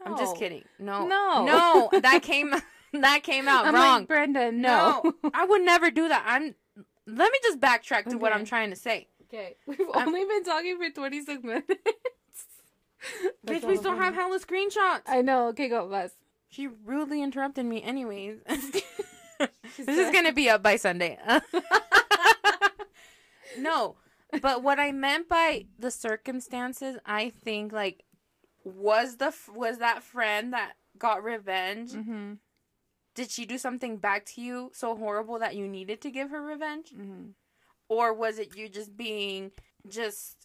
Speaker 1: I'm just kidding. No,
Speaker 2: No.
Speaker 1: no. That came, that came out
Speaker 2: I'm
Speaker 1: wrong.
Speaker 2: like Brenda, no.
Speaker 1: I would never do that. I'm. Let me just backtrack to what I'm trying to say.
Speaker 2: okay. We've
Speaker 1: I'm-
Speaker 2: only been talking for 26 minutes.
Speaker 1: Bitch, we still have hella screenshots.
Speaker 2: I know. Okay, go, Les.
Speaker 1: She rudely interrupted me, anyways. This is gonna be up by Sunday. no, but what I meant by the circumstances, I think like was the was that friend that got revenge?
Speaker 2: Mhm.
Speaker 1: Did she do something back to you so horrible that you needed to give her revenge,
Speaker 2: Mhm.
Speaker 1: or was it you just being just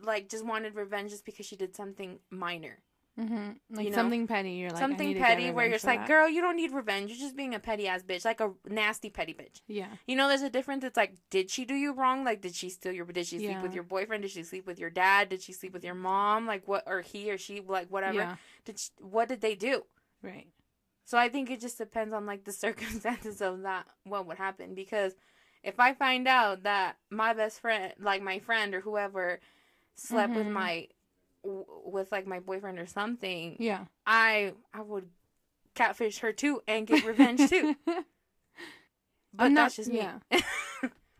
Speaker 1: like just wanted revenge just because she did something minor?
Speaker 2: Mhm. Like
Speaker 1: You know?
Speaker 2: something petty. You're like
Speaker 1: something
Speaker 2: need to get
Speaker 1: petty where you're just like,
Speaker 2: that.
Speaker 1: girl, you don't need revenge. You're just being a petty ass bitch, like a nasty petty bitch.
Speaker 2: Yeah.
Speaker 1: You know, there's a difference. It's like, did she do you wrong? Like, did she steal your? Did she sleep
Speaker 2: Yeah.
Speaker 1: with your boyfriend? Did she sleep with your dad? Did she sleep with your mom? Like, what? Or he or she? Like, whatever.
Speaker 2: Yeah.
Speaker 1: Did she, what did they do?
Speaker 2: Right.
Speaker 1: So I think it just depends on like the circumstances of that. What would happen? Because if I find out that my best friend, like my friend or whoever, slept with
Speaker 2: Mhm.
Speaker 1: my, w- with like my boyfriend or something,
Speaker 2: Yeah.
Speaker 1: I I would catfish her too and get revenge too. But
Speaker 2: I'm not-
Speaker 1: that's just me.
Speaker 2: yeah.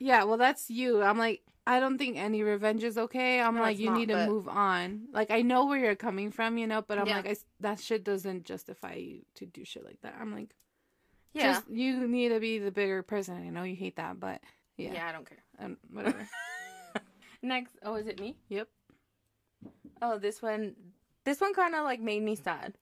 Speaker 2: Yeah, well, that's you. I'm like, I don't think any revenge is okay. I'm
Speaker 1: No,
Speaker 2: like, you
Speaker 1: not,
Speaker 2: need to move on. Like, I know where you're coming from, you know, but I'm
Speaker 1: Yeah.
Speaker 2: like, I that shit doesn't justify you to do shit like that. I'm like,
Speaker 1: Yeah.
Speaker 2: just you need to be the bigger person. I know you hate that, but yeah,
Speaker 1: yeah, I don't care.
Speaker 2: um, whatever.
Speaker 1: Next, oh, is it me?
Speaker 2: Yep.
Speaker 1: Oh, this one, this one kind of like made me sad.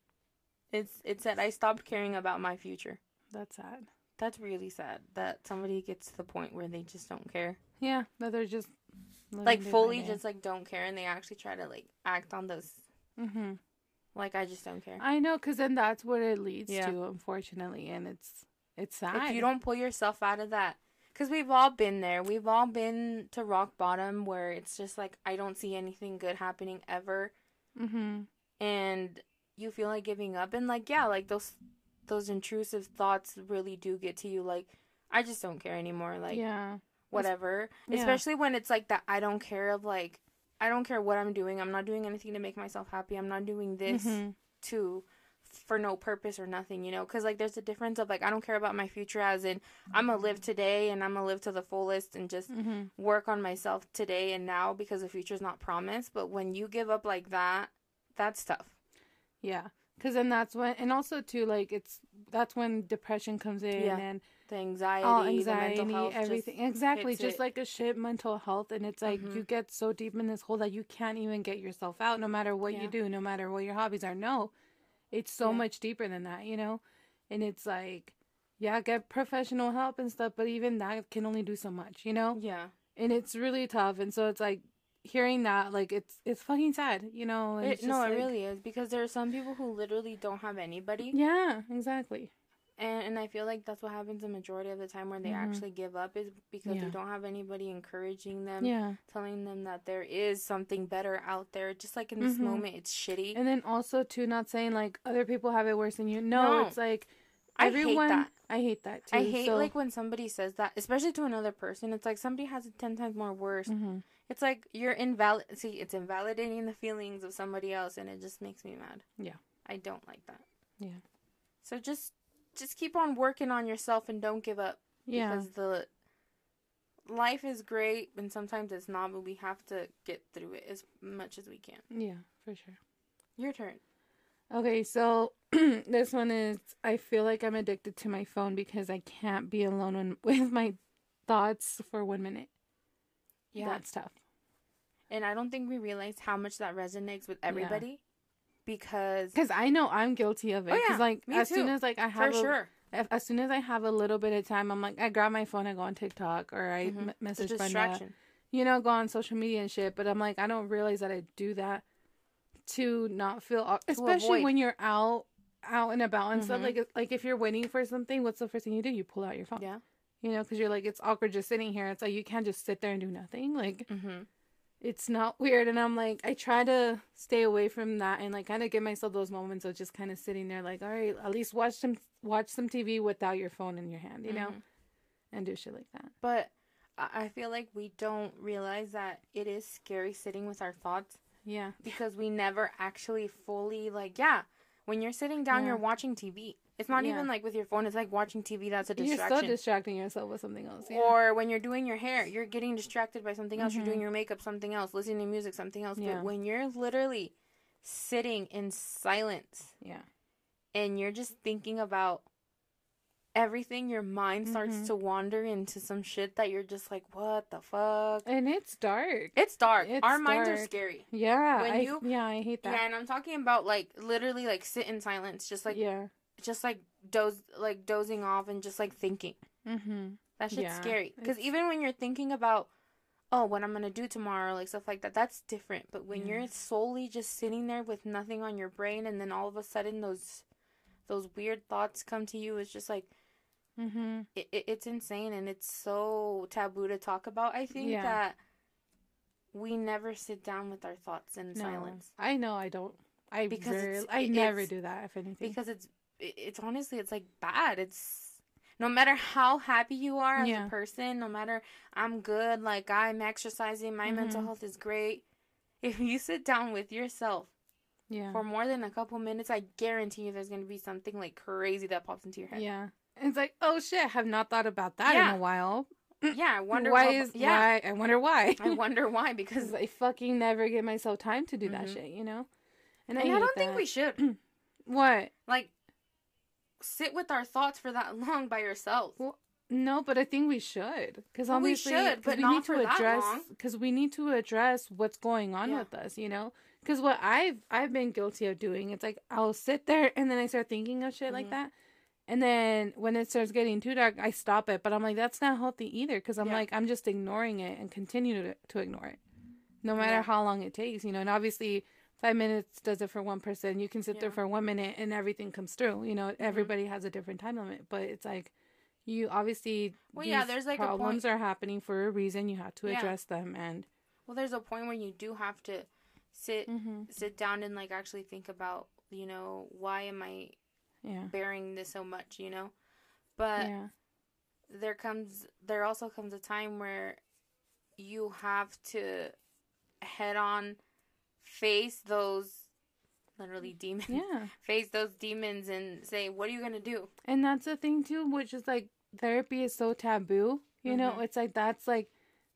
Speaker 1: It's it said I stopped caring about my future.
Speaker 2: That's sad.
Speaker 1: That's really sad that somebody gets to the point where they just don't care,
Speaker 2: Yeah, that they're just
Speaker 1: like fully just like don't care, and they actually try to like act on this.
Speaker 2: hmm
Speaker 1: Like I just don't care.
Speaker 2: I know, because then that's what it leads
Speaker 1: Yeah.
Speaker 2: to, unfortunately, and it's it's sad.
Speaker 1: If you don't pull yourself out of that, because we've all been there. We've all been to rock bottom where it's just like I don't see anything good happening ever.
Speaker 2: hmm
Speaker 1: and you feel like giving up and like yeah like those those intrusive thoughts really do get to you like i just don't care anymore like
Speaker 2: yeah,
Speaker 1: whatever
Speaker 2: yeah.
Speaker 1: especially when it's like that i don't care of like i don't care what i'm doing i'm not doing anything to make myself happy i'm not doing this
Speaker 2: Mhm.
Speaker 1: to for no purpose or nothing you know because like there's a difference of like i don't care about my future as in i'm gonna live today and i'm gonna live to the fullest and just
Speaker 2: Mhm.
Speaker 1: work on myself today and now because the future's not promised but when you give up like that that's tough
Speaker 2: Yeah, because then that's when, and also too, like it's that's when depression comes in
Speaker 1: Yeah.
Speaker 2: and
Speaker 1: the anxiety,
Speaker 2: all
Speaker 1: the
Speaker 2: anxiety,
Speaker 1: mental health, just-
Speaker 2: everything. exactly,
Speaker 1: hits
Speaker 2: just
Speaker 1: it.
Speaker 2: like a shit mental health, and it's like
Speaker 1: Mhm.
Speaker 2: you get so deep in this hole that you can't even get yourself out, no matter what
Speaker 1: Yeah.
Speaker 2: you do, no matter what your hobbies are. No, it's so
Speaker 1: Yeah.
Speaker 2: much deeper than that, you know. And it's like, yeah, get professional help and stuff, but even that can only do so much, you know.
Speaker 1: yeah,
Speaker 2: And it's really tough, and so it's like hearing that, like it's it's fucking sad, you know.
Speaker 1: it,
Speaker 2: it's
Speaker 1: no,
Speaker 2: just
Speaker 1: it really is because there are some people who literally don't have anybody,
Speaker 2: Yeah, exactly.
Speaker 1: And and I feel like that's what happens the majority of the time where they
Speaker 2: Mhm.
Speaker 1: actually give up is because
Speaker 2: Yeah.
Speaker 1: they don't have anybody encouraging them,
Speaker 2: Yeah.
Speaker 1: telling them that there is something better out there. Just like in this
Speaker 2: Mhm.
Speaker 1: moment, it's shitty.
Speaker 2: And then also too, not saying like other people have it worse than you. No,
Speaker 1: No.
Speaker 2: it's like everyone.
Speaker 1: I hate that.
Speaker 2: I hate that too.
Speaker 1: I hate
Speaker 2: so,
Speaker 1: like when somebody says that, especially to another person. It's like somebody has it ten times more worse.
Speaker 2: Mhm.
Speaker 1: It's like you're invalid. See, it's invalidating the feelings of somebody else, and it just makes me mad.
Speaker 2: Yeah.
Speaker 1: I don't like that.
Speaker 2: Yeah.
Speaker 1: So just, just keep on working on yourself and don't give up.
Speaker 2: Yeah.
Speaker 1: Because the life is great, and sometimes it's not, but we have to get through it as much as we can.
Speaker 2: Yeah, for sure.
Speaker 1: Your turn.
Speaker 2: Okay, so this one is I feel like I'm addicted to my phone because I can't be alone when, with my thoughts for one minute.
Speaker 1: Yeah.
Speaker 2: That's tough.
Speaker 1: and I don't think we realize how much that resonates with everybody. Because
Speaker 2: Because I know I'm guilty of it.
Speaker 1: Oh, yeah,
Speaker 2: like as soon as like I
Speaker 1: for
Speaker 2: have a,
Speaker 1: sure,
Speaker 2: if- as soon as I have a little bit of time, I'm like I grab my phone, I go on TikTok or I
Speaker 1: Mhm.
Speaker 2: m-
Speaker 1: it's a
Speaker 2: message Brenda.
Speaker 1: distraction.
Speaker 2: you know, go on social media and shit. But I'm like, I don't realize that I do that to not feel, especially when you're out, out and about and stuff.
Speaker 1: Mhm.
Speaker 2: Like, like if you're waiting for something, what's the first thing you do? You pull out your phone.
Speaker 1: Yeah.
Speaker 2: You know, because you're like, it's awkward just sitting here. It's like you can't just sit there and do nothing. Like,
Speaker 1: Mm-hmm.
Speaker 2: It's not weird. And I'm like, I try to stay away from that and like kind of give myself those moments of just kind of sitting there, like, all right, at least watch some, watch some TV without your phone in your hand, you know,
Speaker 1: Mhm.
Speaker 2: and do shit like that.
Speaker 1: But I I feel like we don't realize that it is scary sitting with our thoughts
Speaker 2: Yeah.
Speaker 1: because we never actually fully like yeah. When you're sitting down,
Speaker 2: Yeah.
Speaker 1: you're watching TV. It's not
Speaker 2: Yeah.
Speaker 1: even like with your phone. It's like watching TV. That's a distraction.
Speaker 2: You're still distracting yourself with something else. Yeah.
Speaker 1: Or when you're doing your hair, you're getting distracted by something else. You're
Speaker 2: Mhm.
Speaker 1: doing your makeup, something else. Listening to music, something else.
Speaker 2: Yeah.
Speaker 1: But when you're literally sitting in silence
Speaker 2: yeah.
Speaker 1: and you're just thinking about everything, your mind starts
Speaker 2: Mhm.
Speaker 1: to wander into some shit that you're just like, what the fuck?
Speaker 2: And it's dark.
Speaker 1: It's dark.
Speaker 2: It's
Speaker 1: Our minds are scary.
Speaker 2: Yeah,
Speaker 1: When
Speaker 2: I,
Speaker 1: you-
Speaker 2: yeah, I hate that.
Speaker 1: Yeah, and I'm talking about like literally like sit in silence, just like
Speaker 2: yeah.
Speaker 1: Just like doze like dozing off and just like thinking.
Speaker 2: Mm-hmm.
Speaker 1: That shit's
Speaker 2: Yeah,
Speaker 1: scary. Because even when you're thinking about, oh, what I'm gonna do tomorrow, like stuff like that, that's different. But when you're solely just sitting there with nothing on your brain, and then all of a sudden those those weird thoughts come to you, it's just like
Speaker 2: Mm-hmm.
Speaker 1: it, it, it's insane, and it's so taboo to talk about. I think
Speaker 2: Yeah.
Speaker 1: that we never sit down with our thoughts in
Speaker 2: No,
Speaker 1: silence
Speaker 2: I know I don't. I
Speaker 1: Because
Speaker 2: very, I never do that. If anything,
Speaker 1: because it's it- it's honestly it's like bad. It's no matter how happy you are as
Speaker 2: Yeah.
Speaker 1: a person, no matter I'm good, like I'm exercising, my mental
Speaker 2: Mhm.
Speaker 1: health is great. If you sit down with yourself
Speaker 2: yeah,
Speaker 1: for more than a couple minutes, I guarantee you there's gonna be something like crazy that pops into your head.
Speaker 2: yeah. It's like, oh shit, I have not thought about that in a while.
Speaker 1: Yeah, I wonder
Speaker 2: why is
Speaker 1: yeah.
Speaker 2: why I wonder why.
Speaker 1: I wonder why because
Speaker 2: I fucking never give myself time to do that
Speaker 1: Mhm.
Speaker 2: shit, you know.
Speaker 1: and I,
Speaker 2: hate
Speaker 1: don't think we should
Speaker 2: What?
Speaker 1: like sit with our thoughts for that long by yourself.
Speaker 2: Well, No, but I think we should because
Speaker 1: Well, we
Speaker 2: obviously
Speaker 1: should,
Speaker 2: 'cause
Speaker 1: but
Speaker 2: we
Speaker 1: not
Speaker 2: need
Speaker 1: for
Speaker 2: to address because we need to address what's going on
Speaker 1: Yeah.
Speaker 2: with us, you know. Because what I've I've been guilty of doing, it's like I'll sit there and then I start thinking of shit like
Speaker 1: Mhm.
Speaker 2: that, and then when it starts getting too dark, I stop it. But I'm like, that's not healthy either, because I'm
Speaker 1: Yeah.
Speaker 2: like, I'm just ignoring it and continue to to ignore it, no matter
Speaker 1: Yeah.
Speaker 2: how long it takes, you know. And obviously, five minutes does it for one person. You can sit there for one minute and everything comes through. You know,
Speaker 1: Mm-hmm.
Speaker 2: everybody has a different time limit, but it's like you obviously
Speaker 1: Well, yeah, there's, like,
Speaker 2: problems are happening for a reason. You have to
Speaker 1: Yeah.
Speaker 2: address them, and
Speaker 1: Well, there's a point where you do have to sit
Speaker 2: mm-hmm.
Speaker 1: sit down and like actually think about, you know, why am I
Speaker 2: yeah,
Speaker 1: bearing this so much, you know? But
Speaker 2: yeah,
Speaker 1: there comes there also comes a time where you have to head on face those literally demons
Speaker 2: yeah.
Speaker 1: face those demons and say what are you gonna do
Speaker 2: And that's the thing too, which is like therapy is so taboo. You know,
Speaker 1: Mhm.
Speaker 2: it's like that's like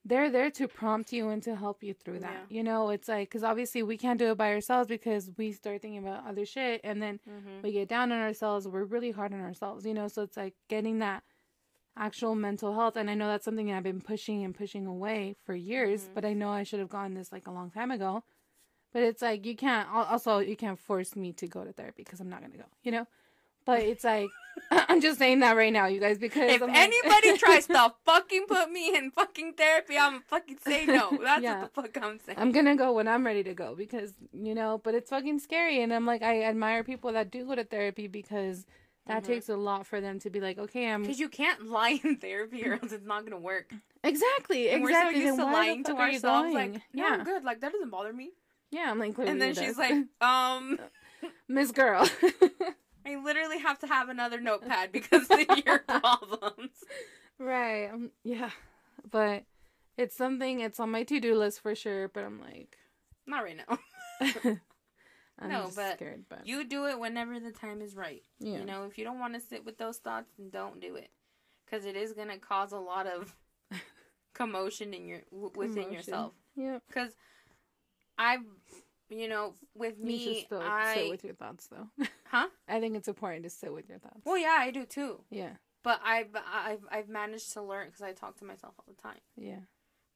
Speaker 2: they're there to prompt you and to help you through that.
Speaker 1: Yeah.
Speaker 2: You know, it's like because obviously we can't do it by ourselves because we start thinking about other shit and then
Speaker 1: mm-hmm.
Speaker 2: we get down on ourselves. We're really hard on ourselves, you know. So it's like getting that actual mental health. And I know that's something I've been pushing and pushing away for years.
Speaker 1: Mhm.
Speaker 2: But I know I should have gotten this like a long time ago. But it's like you can't. Also, you can't force me to go to therapy because I'm not gonna go. You know. But it's like I'm just saying that right now, you guys, because
Speaker 1: if
Speaker 2: like-
Speaker 1: anybody tries to fucking put me in fucking therapy i'm fucking say no that's
Speaker 2: Yeah.
Speaker 1: what the fuck i'm saying
Speaker 2: I'm gonna go when I'm ready to go because you know, but it's fucking scary, and I'm like, I admire people that do go to therapy because that
Speaker 1: Mhm.
Speaker 2: takes a lot for them to be like, okay, I'm
Speaker 1: because you can't lie in therapy or else it's not gonna work
Speaker 2: exactly,
Speaker 1: and
Speaker 2: exactly.
Speaker 1: we're so used
Speaker 2: then
Speaker 1: to lying to ourselves like yeah
Speaker 2: yeah,
Speaker 1: i'm good like that doesn't bother me
Speaker 2: yeah, I'm like,
Speaker 1: and then she's like um
Speaker 2: Miss Girl.
Speaker 1: I literally have to have another notepad because of your problems.
Speaker 2: right? Um, yeah, but it's something. It's on my to do list for sure. But I'm like,
Speaker 1: Not right now.
Speaker 2: I'm
Speaker 1: No, but
Speaker 2: scared. But
Speaker 1: You do it whenever the time is right.
Speaker 2: yeah,
Speaker 1: You know, if you don't want to sit with those thoughts, then don't do it, because it is gonna cause a lot of commotion in your w- within
Speaker 2: Commotion.
Speaker 1: yourself.
Speaker 2: yeah.
Speaker 1: Because I've, you know, with
Speaker 2: You
Speaker 1: me,
Speaker 2: still
Speaker 1: I
Speaker 2: sit with your thoughts, though.
Speaker 1: huh?
Speaker 2: I think it's important to sit with your thoughts.
Speaker 1: Well, yeah, I do too.
Speaker 2: yeah,
Speaker 1: But I've I've I've managed to learn because I talk to myself all the time.
Speaker 2: yeah,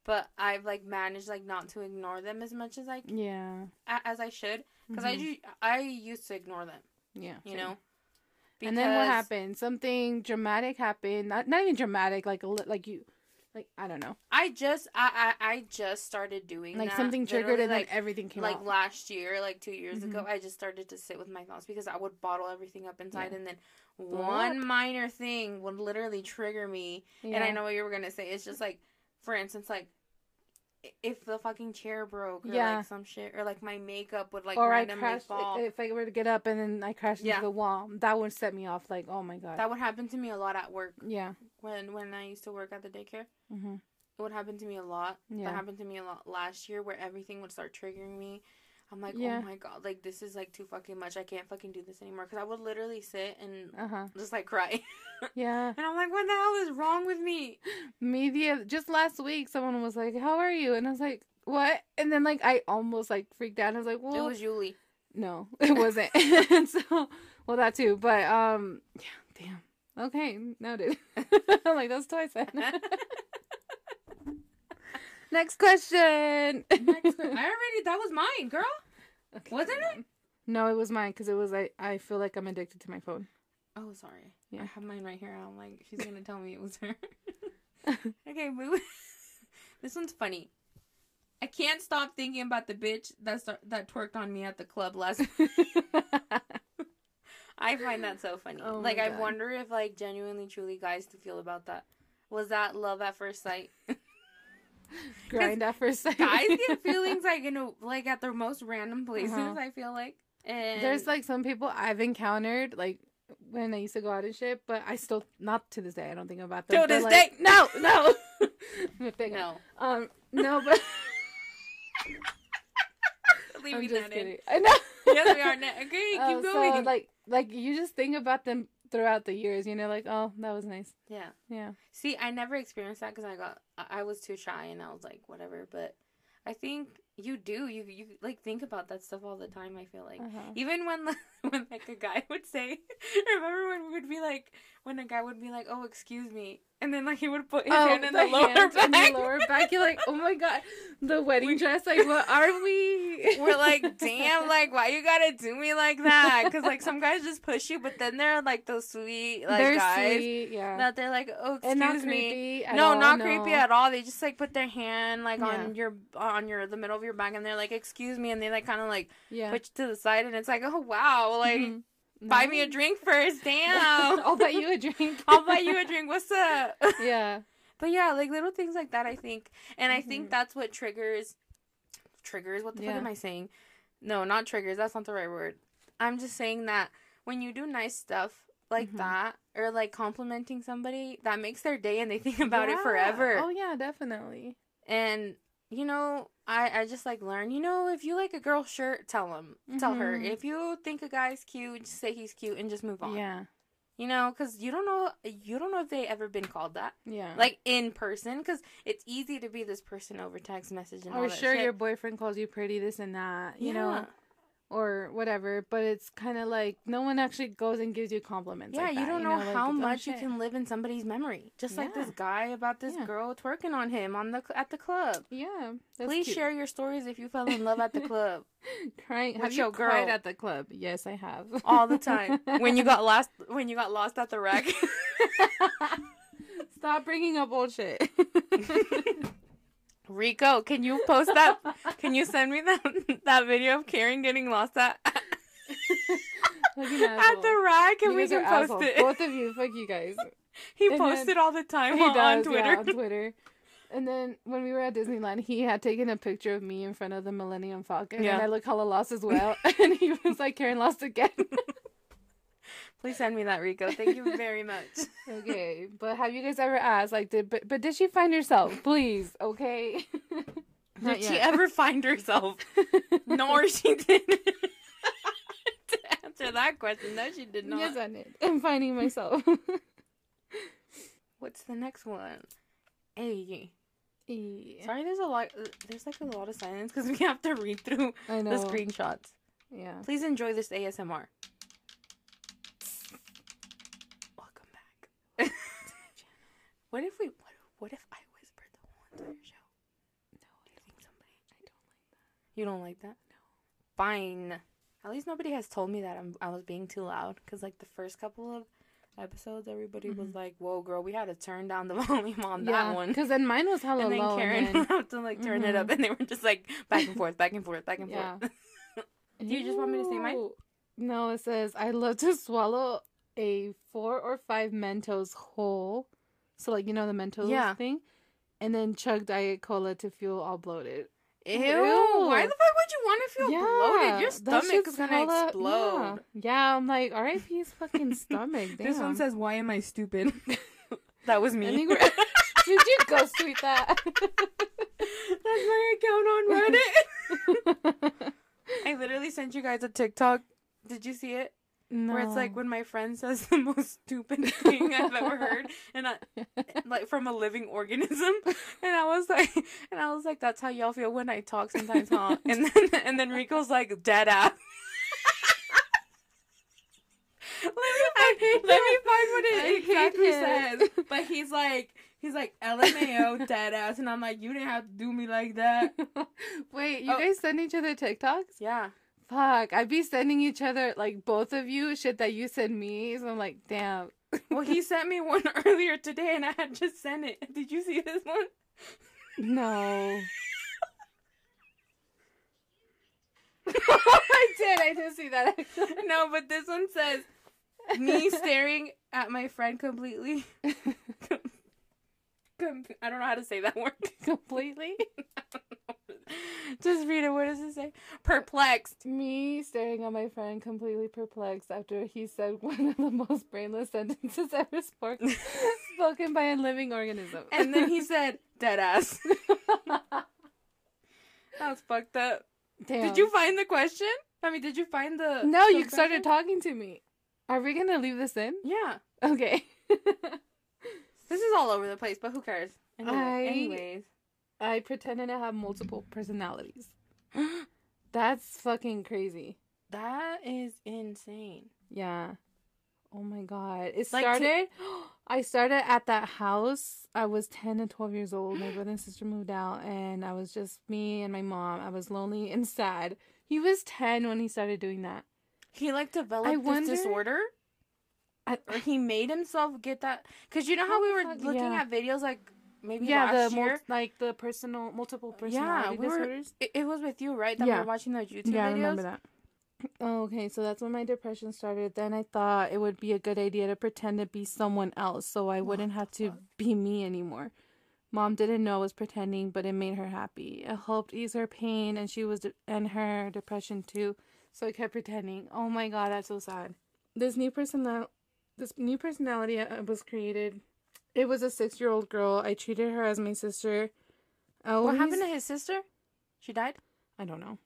Speaker 1: But I've like managed like not to ignore them as much as I can,
Speaker 2: yeah.
Speaker 1: a- as I should because I
Speaker 2: Mhm.
Speaker 1: do I used to ignore them,
Speaker 2: yeah.
Speaker 1: you
Speaker 2: same.
Speaker 1: know.
Speaker 2: And then what
Speaker 1: Because-
Speaker 2: happened? Something dramatic happened. Not not even dramatic. Like a like you, like I don't know.
Speaker 1: I just I I, I just started doing
Speaker 2: Like
Speaker 1: that,
Speaker 2: something triggered and
Speaker 1: like
Speaker 2: then everything came
Speaker 1: like
Speaker 2: out.
Speaker 1: last year, like two years
Speaker 2: Mhm.
Speaker 1: ago. I just started to sit with my thoughts because I would bottle everything up inside,
Speaker 2: Yeah.
Speaker 1: and then one
Speaker 2: up.
Speaker 1: minor thing would literally trigger me. And I know what you were gonna say. It's just like, for instance, like. I- If the fucking chair broke, or
Speaker 2: Yeah.
Speaker 1: like some shit, or like my makeup would like
Speaker 2: or I
Speaker 1: randomly
Speaker 2: crashed.
Speaker 1: fall,
Speaker 2: If I were to get up and then I crashed
Speaker 1: Yeah.
Speaker 2: into the wall, that would set me off. Like, oh my god.
Speaker 1: that would happen to me a lot at work
Speaker 2: yeah.
Speaker 1: when when I used to work at the daycare.
Speaker 2: hmm
Speaker 1: It would happen to me a lot.
Speaker 2: Yeah.
Speaker 1: That happened to me a lot last year where everything would start triggering me. I'm like,
Speaker 2: Yeah.
Speaker 1: oh my god, like this is like too fucking much. I can't fucking do this anymore. Because I would literally sit and
Speaker 2: Uh huh.
Speaker 1: just like cry.
Speaker 2: Yeah.
Speaker 1: and I'm like, what the hell is wrong with me?
Speaker 2: Me the just last week, someone was like, "How are you?" And I was like, "What?" And then like I almost like freaked out. I was like, "Well, It
Speaker 1: was Julie.
Speaker 2: no, it wasn't." and so, well, that too. But um, yeah, damn. Okay, noted. I'm like that's twice then. Next question.
Speaker 1: Next que- I already, that was mine, girl.
Speaker 2: Okay,
Speaker 1: Wasn't it?
Speaker 2: No, it was mine because it was I. I feel like I'm addicted to my phone.
Speaker 1: Oh, sorry.
Speaker 2: Yeah.
Speaker 1: I have mine right here. I'm like, she's gonna tell me it was her. okay, boo. this one's funny. I can't stop thinking about the bitch that that twerked on me at the club last I find that so funny.
Speaker 2: Oh
Speaker 1: like I wonder if like genuinely truly guys to feel about that. Was that love at first sight?
Speaker 2: Grind at first sight.
Speaker 1: guys get feelings like in a, like at the most random places,
Speaker 2: Uh-huh.
Speaker 1: I feel like. And
Speaker 2: There's like some people I've encountered like when I used to go out and shit, but I still not to this day I don't think about them.
Speaker 1: To this
Speaker 2: like-
Speaker 1: day?
Speaker 2: no, no. I'm a big-
Speaker 1: no.
Speaker 2: Um, no, but I'm just kidding.
Speaker 1: in.
Speaker 2: I know.
Speaker 1: Yes, we are. Now. Okay, keep
Speaker 2: Uh,
Speaker 1: going.
Speaker 2: So like, like you just think about them throughout the years. You know, like oh, that was nice.
Speaker 1: Yeah.
Speaker 2: Yeah.
Speaker 1: See, I never experienced that because I got I was too shy and I was like whatever. But I think you do you you like think about that stuff all the time. I feel like
Speaker 2: Uh-huh.
Speaker 1: even when when like a guy would say, remember when we would be like when a guy would be like, oh excuse me, and then like he would put his oh, hand in the, lower back.
Speaker 2: the lower back. You're like, oh my god, the wedding
Speaker 1: We-
Speaker 2: dress. Like, what are we?
Speaker 1: We're like, damn, like why you gotta do me like that? Because like some guys just push you, but then they're like those sweet like
Speaker 2: They're
Speaker 1: guys
Speaker 2: sweet, yeah,
Speaker 1: that they're like, oh excuse me. No,
Speaker 2: all,
Speaker 1: not
Speaker 2: no.
Speaker 1: creepy at all. They just like put their hand like
Speaker 2: Yeah.
Speaker 1: on your on your the middle of your back, and they're like, "Excuse me," and they like kind of like
Speaker 2: Yeah,
Speaker 1: put you to the side, and it's like, "Oh wow, like
Speaker 2: Mhm.
Speaker 1: buy me a drink first, damn."
Speaker 2: I'll buy you a drink.
Speaker 1: I'll buy you a drink. What's up?
Speaker 2: yeah,
Speaker 1: but yeah, like little things like that. I think, and I think
Speaker 2: Mhm.
Speaker 1: that's what triggers. Triggers. What the fuck am I saying? No, not triggers. That's not the right word. I'm just saying that when you do nice stuff like
Speaker 2: Mhm.
Speaker 1: that, or like complimenting somebody, that makes their day, and they think about it forever.
Speaker 2: Oh yeah, definitely.
Speaker 1: And you know, I I just like learn. You know, if you like a girl's shirt, tell him, tell her.
Speaker 2: Mhm.
Speaker 1: If you think a guy's cute, just say he's cute and just move on.
Speaker 2: Yeah,
Speaker 1: You know, because you don't know you don't know if they ever been called that,
Speaker 2: yeah.
Speaker 1: like in person. Because it's easy to be this person over text message and all
Speaker 2: or sure, your boyfriend calls you pretty, this and that. You know,
Speaker 1: Yeah.
Speaker 2: Or whatever. But it's kind of like no one actually goes and gives you compliments.
Speaker 1: Yeah,
Speaker 2: like
Speaker 1: you
Speaker 2: that,
Speaker 1: don't know,
Speaker 2: like,
Speaker 1: how much you can live in somebody's memory. Just like this guy about this
Speaker 2: Yeah.
Speaker 1: girl twerking on him on the at the club.
Speaker 2: Yeah,
Speaker 1: Please
Speaker 2: cute.
Speaker 1: share your stories if you fell in love at the club
Speaker 2: Crying. Have
Speaker 1: your
Speaker 2: you cried
Speaker 1: girl.
Speaker 2: at the club? Yes, I have.
Speaker 1: all the time. when you got lost, when you got lost at the rack.
Speaker 2: Stop bringing up old shit.
Speaker 1: Rico, can you post that? Can you send me that that video of Karen getting lost at at the rack, and
Speaker 2: You
Speaker 1: we can post
Speaker 2: assholes.
Speaker 1: it.
Speaker 2: Both of you, fuck you guys.
Speaker 1: he
Speaker 2: and
Speaker 1: it all the time on
Speaker 2: does,
Speaker 1: Twitter.
Speaker 2: yeah, on Twitter. And then when we were at Disneyland, he had taken a picture of me in front of the Millennium Falcon,
Speaker 1: Yeah.
Speaker 2: and I look hella lost as well. and he was like, "Karen lost again."
Speaker 1: Please send me that, Rico. Thank you very much.
Speaker 2: okay, but have you guys ever asked, like, did but, but did she find herself? Please, okay. Not
Speaker 1: Did she ever find herself? No, she didn't. to answer that question, no, she did not.
Speaker 2: Yes, I did. I'm finding myself.
Speaker 1: What's the next one? Hey,
Speaker 2: yeah.
Speaker 1: sorry. There's a lot. There's like a lot of silence because we have to read through the screenshots.
Speaker 2: Yeah.
Speaker 1: Please enjoy this ASMR. What if we? What, what if I whispered the whole entire show?
Speaker 2: No,
Speaker 1: you think somebody?
Speaker 2: I don't like that.
Speaker 1: You don't like that? No. Fine. At least nobody has told me that I'm I was being too loud. Cause like the first couple of episodes, everybody was mm-hmm. like, "Whoa, girl, we had to turn down the volume on that one."
Speaker 2: Because then mine was hella
Speaker 1: And then
Speaker 2: low.
Speaker 1: Karen
Speaker 2: and then...
Speaker 1: had to like turn it up, mm-hmm. and they were just like back and forth, back and forth, back and
Speaker 2: Yeah.
Speaker 1: forth. Do you just want me to say mine?
Speaker 2: No, it says I love to swallow a four or five Mentos whole. So like you know the Mentos
Speaker 1: Yeah.
Speaker 2: thing, and then chug Diet Cola to feel all bloated.
Speaker 1: Ew!
Speaker 2: Ew.
Speaker 1: Why the fuck would you want to feel bloated? Your
Speaker 2: that
Speaker 1: stomach
Speaker 2: shit's
Speaker 1: is gonna
Speaker 2: hella-
Speaker 1: explode.
Speaker 2: Yeah. yeah, I'm like, R.I.P.'s fucking stomach. Damn.
Speaker 1: This one says, "Why am I stupid?" that was me.
Speaker 2: I think we're- Did you ghost tweet that?
Speaker 1: That's my account on Reddit. I literally sent you guys a TikTok. Did you see it?
Speaker 2: No.
Speaker 1: Where it's like when my friend says the most stupid thing I've ever heard, and I, like from a living organism, and I was like, and I was like, that's how y'all feel when I talk sometimes, huh? And then and then Rico's like, dead ass. let me find, let me find what it exactly says. But he's like, he's like, LMAO, dead ass, and I'm like, you didn't have to do me like that.
Speaker 2: Wait, you
Speaker 1: Oh.
Speaker 2: guys send each other TikToks?
Speaker 1: Yeah.
Speaker 2: Fuck, I'd be sending each other like both of you shit that you send me. So I'm like, damn.
Speaker 1: Well, he sent me one earlier today, and I had just sent it. Did you see this one?
Speaker 2: No. I did. I did see that.
Speaker 1: No, but this one says me staring at my friend completely. Com- I don't know how to say that word.
Speaker 2: completely.
Speaker 1: Just read it. What does it say? Perplexed.
Speaker 2: Me staring at my friend, completely perplexed after he said one of the most brainless sentences ever spoke- spoken by a living organism.
Speaker 1: And then he said, dead ass. That was fucked up.
Speaker 2: Damn.
Speaker 1: Did you find the question? I mean, did you find the.
Speaker 2: No,
Speaker 1: the
Speaker 2: you started talking to me. Are we gonna leave this in?
Speaker 1: Yeah.
Speaker 2: Okay.
Speaker 1: This is all over the place, but who cares? Anyway,
Speaker 2: I-
Speaker 1: anyways.
Speaker 2: I pretended to have multiple personalities. That's fucking crazy.
Speaker 1: that is insane.
Speaker 2: Yeah. Oh my god. It
Speaker 1: Like to-
Speaker 2: started I started at that house. I was 10 and 12 years old. My brother and sister moved out and I was just me and my mom. I was lonely and sad. He was 10 when he started doing that.
Speaker 1: He like developed
Speaker 2: I
Speaker 1: this
Speaker 2: wonder-
Speaker 1: disorder,
Speaker 2: I,
Speaker 1: or he made himself get that. Cause you know how
Speaker 2: How
Speaker 1: we were looking
Speaker 2: yeah.
Speaker 1: at videos like maybe
Speaker 2: yeah,
Speaker 1: last
Speaker 2: the
Speaker 1: year.
Speaker 2: mul- like the personal multiple
Speaker 1: yeah,
Speaker 2: personality
Speaker 1: we were.
Speaker 2: disorders.
Speaker 1: It, it was with you, right? That
Speaker 2: Yeah.
Speaker 1: we were watching those YouTube
Speaker 2: Yeah, I remember that. Oh, okay, so that's when my depression started. Then I thought it would be a good idea to pretend to be someone else so I wouldn't have to be me anymore. Mom didn't know I was pretending, but it made her happy. It helped ease her pain and she was de- and her depression too. So I kept pretending. Oh my god, that's so sad. This new personal this new personality uh, was created. It was a 6-year-old girl. I treated her as my sister. I
Speaker 1: What happened to his sister? She died.
Speaker 2: I don't know.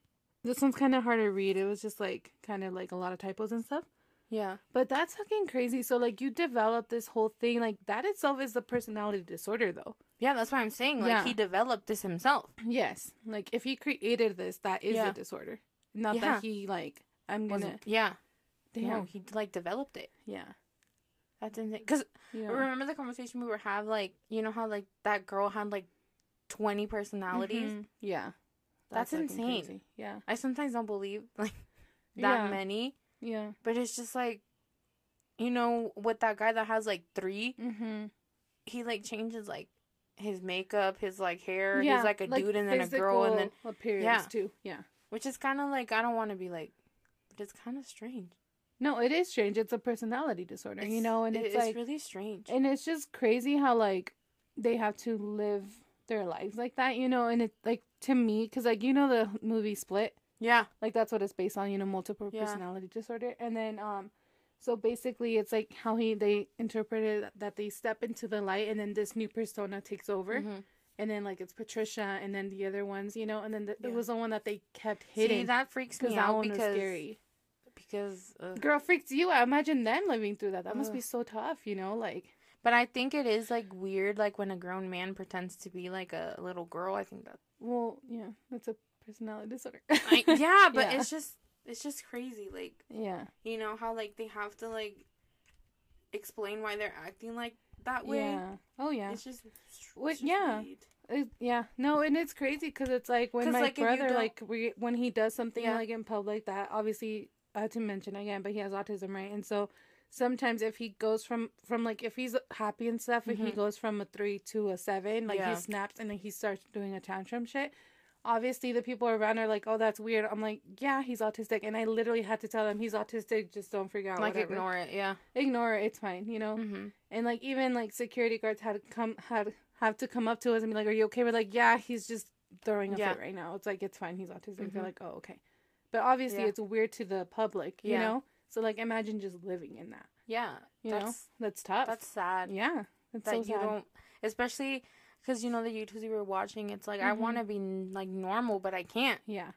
Speaker 2: This one's kind of hard to read. It was just like kind of like a lot of typos and stuff.
Speaker 1: Yeah.
Speaker 2: But that's fucking crazy. So like you develop this whole thing like that itself is the personality disorder though.
Speaker 1: Yeah, that's what I'm saying. Like
Speaker 2: Yeah.
Speaker 1: he developed this himself.
Speaker 2: Yes. Like if he created this, that is
Speaker 1: Yeah.
Speaker 2: a disorder. Not
Speaker 1: Yeah.
Speaker 2: that he like I'm gonna
Speaker 1: Wasn't yeah.
Speaker 2: damn.
Speaker 1: No, he like developed it.
Speaker 2: Yeah.
Speaker 1: That's insane. Cause
Speaker 2: Yeah.
Speaker 1: remember the conversation we were have like you know how like that girl had like twenty personalities.
Speaker 2: Mhm. Yeah.
Speaker 1: That's
Speaker 2: fucking
Speaker 1: insane.
Speaker 2: crazy. Yeah.
Speaker 1: I sometimes don't believe like that
Speaker 2: Yeah.
Speaker 1: many,
Speaker 2: Yeah.
Speaker 1: but it's just like, you know, with that guy that has like three,
Speaker 2: Mhm.
Speaker 1: he like changes like his makeup, his like hair.
Speaker 2: Yeah,
Speaker 1: He's like a dude and then a girl, and then
Speaker 2: appearance
Speaker 1: Yeah.
Speaker 2: too. Yeah.
Speaker 1: which is kind of like I don't want to be like, but it's kind of strange.
Speaker 2: No, it is strange. It's a personality disorder, you know, and
Speaker 1: it-
Speaker 2: it's like
Speaker 1: really strange.
Speaker 2: and it's just crazy how like they have to live their lives like that you know and it like to me because like you know the movie split
Speaker 1: yeah,
Speaker 2: like that's what it's based on you know multiple
Speaker 1: Yeah.
Speaker 2: personality disorder and then um so basically it's like how he they interpreted that they step into the light and then this new persona takes over
Speaker 1: Mhm.
Speaker 2: and then like it's patricia and then the other ones you know and then the,
Speaker 1: Yeah.
Speaker 2: it was the one that they kept
Speaker 1: hitting.
Speaker 2: See,
Speaker 1: that freaks me
Speaker 2: that
Speaker 1: out
Speaker 2: one was
Speaker 1: because
Speaker 2: scary
Speaker 1: because. Uh,
Speaker 2: girl freaks you out imagine them living through that that must be so tough you know like
Speaker 1: But I think it is like weird, like when a grown man pretends to be like a little girl. I think that.
Speaker 2: well yeah that's a personality disorder
Speaker 1: I, yeah, but
Speaker 2: Yeah.
Speaker 1: it's just it's just crazy. Like
Speaker 2: yeah
Speaker 1: you know how like they have to like explain why they're acting like that way.
Speaker 2: Yeah. Oh yeah.
Speaker 1: It's just, it's
Speaker 2: Well,
Speaker 1: just
Speaker 2: yeah. It- yeah. No, and it's crazy because it's like when my
Speaker 1: like,
Speaker 2: brother, like we, when he does something
Speaker 1: Yeah.
Speaker 2: like in public that obviously I had to mention again, but he has autism, right? And so sometimes if he goes from from like if he's happy and stuff, if he
Speaker 1: Mhm.
Speaker 2: goes from a three to a seven, like
Speaker 1: Yeah.
Speaker 2: he snaps and then he starts doing a tantrum shit. Obviously, the people around are like, "Oh, that's weird." I'm like, "Yeah, he's autistic," and I literally had to tell them he's autistic. Just don't freak out.
Speaker 1: Like
Speaker 2: whatever.
Speaker 1: ignore it. Yeah.
Speaker 2: ignore it. It's fine, you know
Speaker 1: Mm-hmm.
Speaker 2: and like even like security guards had to come had have to come up to us and be like, "Are you okay?" We're like, "Yeah, he's just throwing a
Speaker 1: Yeah.
Speaker 2: fit right now." It's like it's fine. He's autistic. They're
Speaker 1: Mhm.
Speaker 2: like, "Oh, okay," but obviously
Speaker 1: Yeah.
Speaker 2: it's weird to the public, you
Speaker 1: Yeah.
Speaker 2: know. So like, imagine just living in that.
Speaker 1: Yeah.
Speaker 2: You know,
Speaker 1: that's
Speaker 2: that's tough.
Speaker 1: that's sad.
Speaker 2: yeah, that's
Speaker 1: that
Speaker 2: so
Speaker 1: you
Speaker 2: sad.
Speaker 1: don't, especially because you know the YouTubes we were watching. It's like I
Speaker 2: Mhm.
Speaker 1: want to be like normal, but I can't.
Speaker 2: Yeah,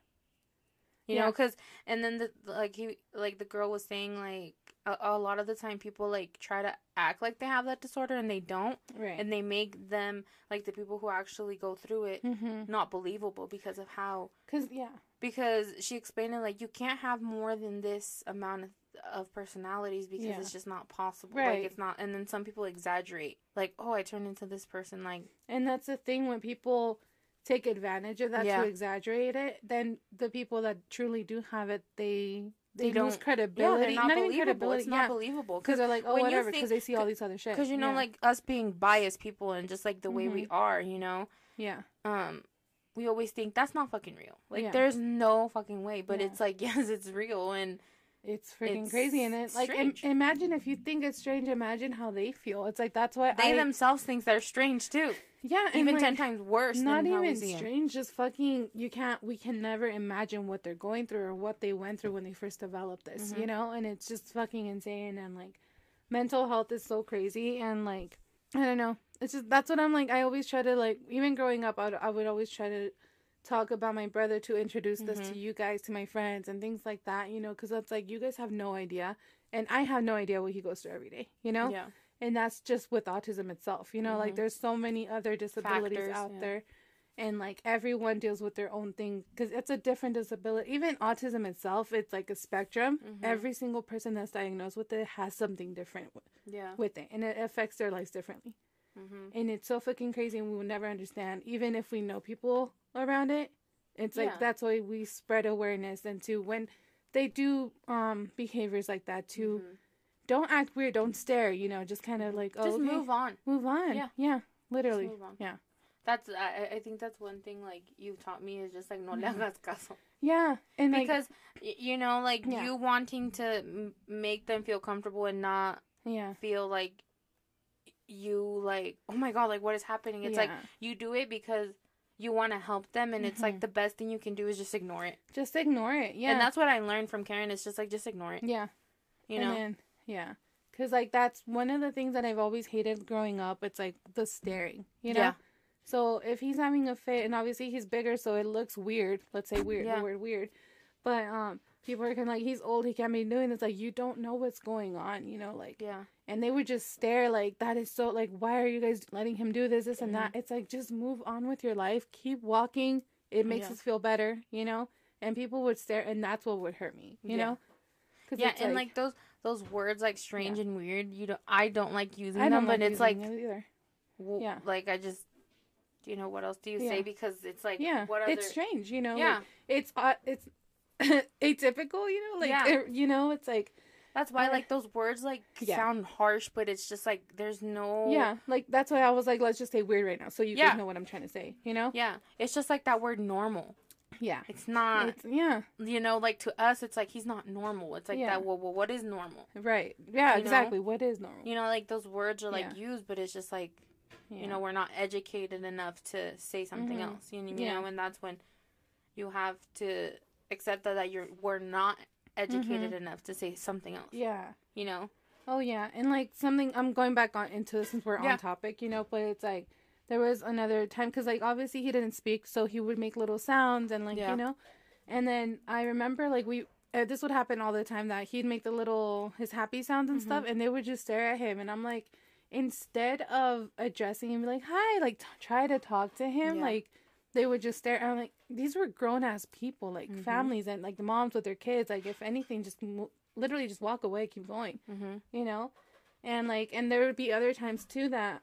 Speaker 1: You
Speaker 2: Yeah.
Speaker 1: know, because and then the like he like the girl was saying like a, a lot of the time people like try to act like they have that disorder and they don't,
Speaker 2: right.
Speaker 1: and they make them like the people who actually go through it
Speaker 2: mm-hmm.
Speaker 1: not believable because of how
Speaker 2: Cause yeah,
Speaker 1: because she explained it like you can't have more than this amount of, of personalities because
Speaker 2: Yeah.
Speaker 1: it's just not possible
Speaker 2: Right.
Speaker 1: like it's not and then some people exaggerate like oh i turned into this person like
Speaker 2: and that's the thing when people take advantage of that
Speaker 1: Yeah.
Speaker 2: to exaggerate it, then the people that truly do have it, they they,
Speaker 1: They
Speaker 2: lose credibility.
Speaker 1: yeah they're not,
Speaker 2: even
Speaker 1: believable
Speaker 2: credibility.
Speaker 1: it's not
Speaker 2: yeah.
Speaker 1: believable
Speaker 2: because they're like, oh, whatever, because they see all these other shit.
Speaker 1: because you know
Speaker 2: yeah.
Speaker 1: like us being biased people and just like the way we
Speaker 2: Mhm.
Speaker 1: are you know
Speaker 2: yeah,
Speaker 1: um we always think that's not fucking real like
Speaker 2: Yeah.
Speaker 1: there's no fucking way but
Speaker 2: Yeah.
Speaker 1: it's like yes it's real and
Speaker 2: it's freaking
Speaker 1: It's
Speaker 2: crazy, and it like im- imagine if you think it's strange, imagine how they feel. It's like that's why
Speaker 1: they
Speaker 2: I
Speaker 1: themselves think they're strange too
Speaker 2: yeah,
Speaker 1: even
Speaker 2: like,
Speaker 1: 10 times worse
Speaker 2: Not even strange, just fucking. You can't. We can never imagine what they're going through or what they went through when they first developed this.
Speaker 1: Mhm.
Speaker 2: You know, and it's just fucking insane. And like, mental health is so crazy, and like, I don't know. It's just that's what I'm like. I always try to like. Even growing up, I would, I would always try to talk about my brother to introduce this
Speaker 1: Mhm.
Speaker 2: to you guys to my friends and things like that you know because that's like you guys have no idea and i have no idea what he goes through every day you know
Speaker 1: Yeah.
Speaker 2: and that's just with autism itself you know like
Speaker 1: Mhm.
Speaker 2: there's so many other disabilities
Speaker 1: Factors,
Speaker 2: out
Speaker 1: yeah.
Speaker 2: there and like everyone deals with their own thing because it's a different disability even autism itself it's like a spectrum
Speaker 1: Mhm.
Speaker 2: every single person that's diagnosed with it has something different w-
Speaker 1: Yeah.
Speaker 2: with it and it affects their lives differently
Speaker 1: Mm-hmm.
Speaker 2: and it's so fucking crazy and we will never understand even if we know people around it it's like
Speaker 1: Yeah.
Speaker 2: that's why we spread awareness and to when they do um behaviors like that to don't act weird don't stare you know just kind of like oh
Speaker 1: Mm-hmm. Just
Speaker 2: okay,
Speaker 1: move on.
Speaker 2: move on
Speaker 1: Yeah.
Speaker 2: yeah literally
Speaker 1: move on.
Speaker 2: yeah
Speaker 1: That's I, I think that's one thing like you've taught me is just like no le
Speaker 2: Mhm.
Speaker 1: hagas caso
Speaker 2: yeah and
Speaker 1: because y you know like
Speaker 2: Yeah.
Speaker 1: you wanting to m- make them feel comfortable and not
Speaker 2: yeah
Speaker 1: feel like you like oh my god like what is happening? It's like you do it because you want to help them and it's like
Speaker 2: Mhm.
Speaker 1: the best thing you can do is just ignore it.
Speaker 2: Just ignore it yeah.
Speaker 1: And that's what i learned from karen it's just like just ignore it.
Speaker 2: Yeah.
Speaker 1: You
Speaker 2: and
Speaker 1: know?
Speaker 2: then, yeah. Because like that's one of the things that i've always hated growing up it's like the staring you know?
Speaker 1: Yeah.
Speaker 2: so if he's having a fit and obviously he's bigger so it looks weird let's say weird
Speaker 1: Yeah.
Speaker 2: the word weird but um people are kind of like he's old he can't be doing this like you don't know what's going on you know like
Speaker 1: yeah
Speaker 2: and they would just stare like that is so like why are you guys letting him do this this and
Speaker 1: Mm-hmm.
Speaker 2: that it's like just move on with your life. Keep walking. It makes
Speaker 1: Yeah.
Speaker 2: us feel better you know? And people would stare and that's what would hurt me you
Speaker 1: Yeah.
Speaker 2: know?
Speaker 1: Yeah and like, those those words like strange and weird you don't i don't like using
Speaker 2: I
Speaker 1: them
Speaker 2: don't
Speaker 1: but
Speaker 2: like
Speaker 1: it's like
Speaker 2: using it either.
Speaker 1: w-
Speaker 2: Yeah.
Speaker 1: like i just do you know what else do you say? Because it's like
Speaker 2: yeah.
Speaker 1: what other
Speaker 2: it's strange you know?
Speaker 1: Yeah.
Speaker 2: Like, it's uh, it's atypical you know? Like
Speaker 1: Yeah.
Speaker 2: it- you know? It's like
Speaker 1: that's why like those words like
Speaker 2: Yeah.
Speaker 1: sound harsh but it's just like there's no
Speaker 2: yeah like that's why i was like let's just say weird right now so you
Speaker 1: Yeah.
Speaker 2: guys know what i'm trying to say you know
Speaker 1: yeah it's just like that word normal
Speaker 2: yeah
Speaker 1: it's not
Speaker 2: it's, yeah
Speaker 1: you know like to us it's like he's not normal it's like
Speaker 2: Yeah.
Speaker 1: that well, well what is normal
Speaker 2: right yeah
Speaker 1: You know?
Speaker 2: exactly what is normal
Speaker 1: you know like those words are like used but it's just like you know we're not educated enough to say something
Speaker 2: Mhm.
Speaker 1: else you, know, you know and that's when you have to accept that, that you're we're not educated enough to say something else
Speaker 2: yeah
Speaker 1: you know
Speaker 2: Oh yeah, and like something I'm going back on into this since we're
Speaker 1: Yeah.
Speaker 2: on topic, you know. But it's like there was another time because like obviously he didn't speak, so he would make little sounds and like
Speaker 1: Yeah.
Speaker 2: you know, and then I remember like we uh, this would happen all the time that he'd make the little his happy sounds and stuff, and they would just stare at him, and I'm like, instead of addressing him like hi, like t- try to talk to him,
Speaker 1: Yeah.
Speaker 2: like they would just stare. I'm like these were grown ass people, like
Speaker 1: Mhm.
Speaker 2: families and like the moms with their kids, like if anything, just mo- literally just walk away, keep going
Speaker 1: mm-hmm.
Speaker 2: you know and like and there would be other times too that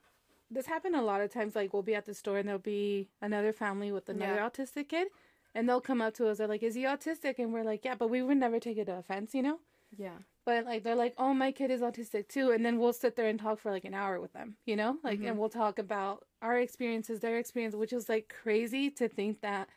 Speaker 2: this happened a lot of times like we'll be at the store and there'll be another family with another
Speaker 1: Yeah.
Speaker 2: autistic kid and they'll come up to us they're like is he autistic and we're like yeah but we would never take it to offense you know
Speaker 1: yeah.
Speaker 2: But like they're like oh my kid is autistic too and then we'll sit there and talk for like an hour with them you know? Like
Speaker 1: Mhm.
Speaker 2: and we'll talk about our experiences their experience which is like crazy to think that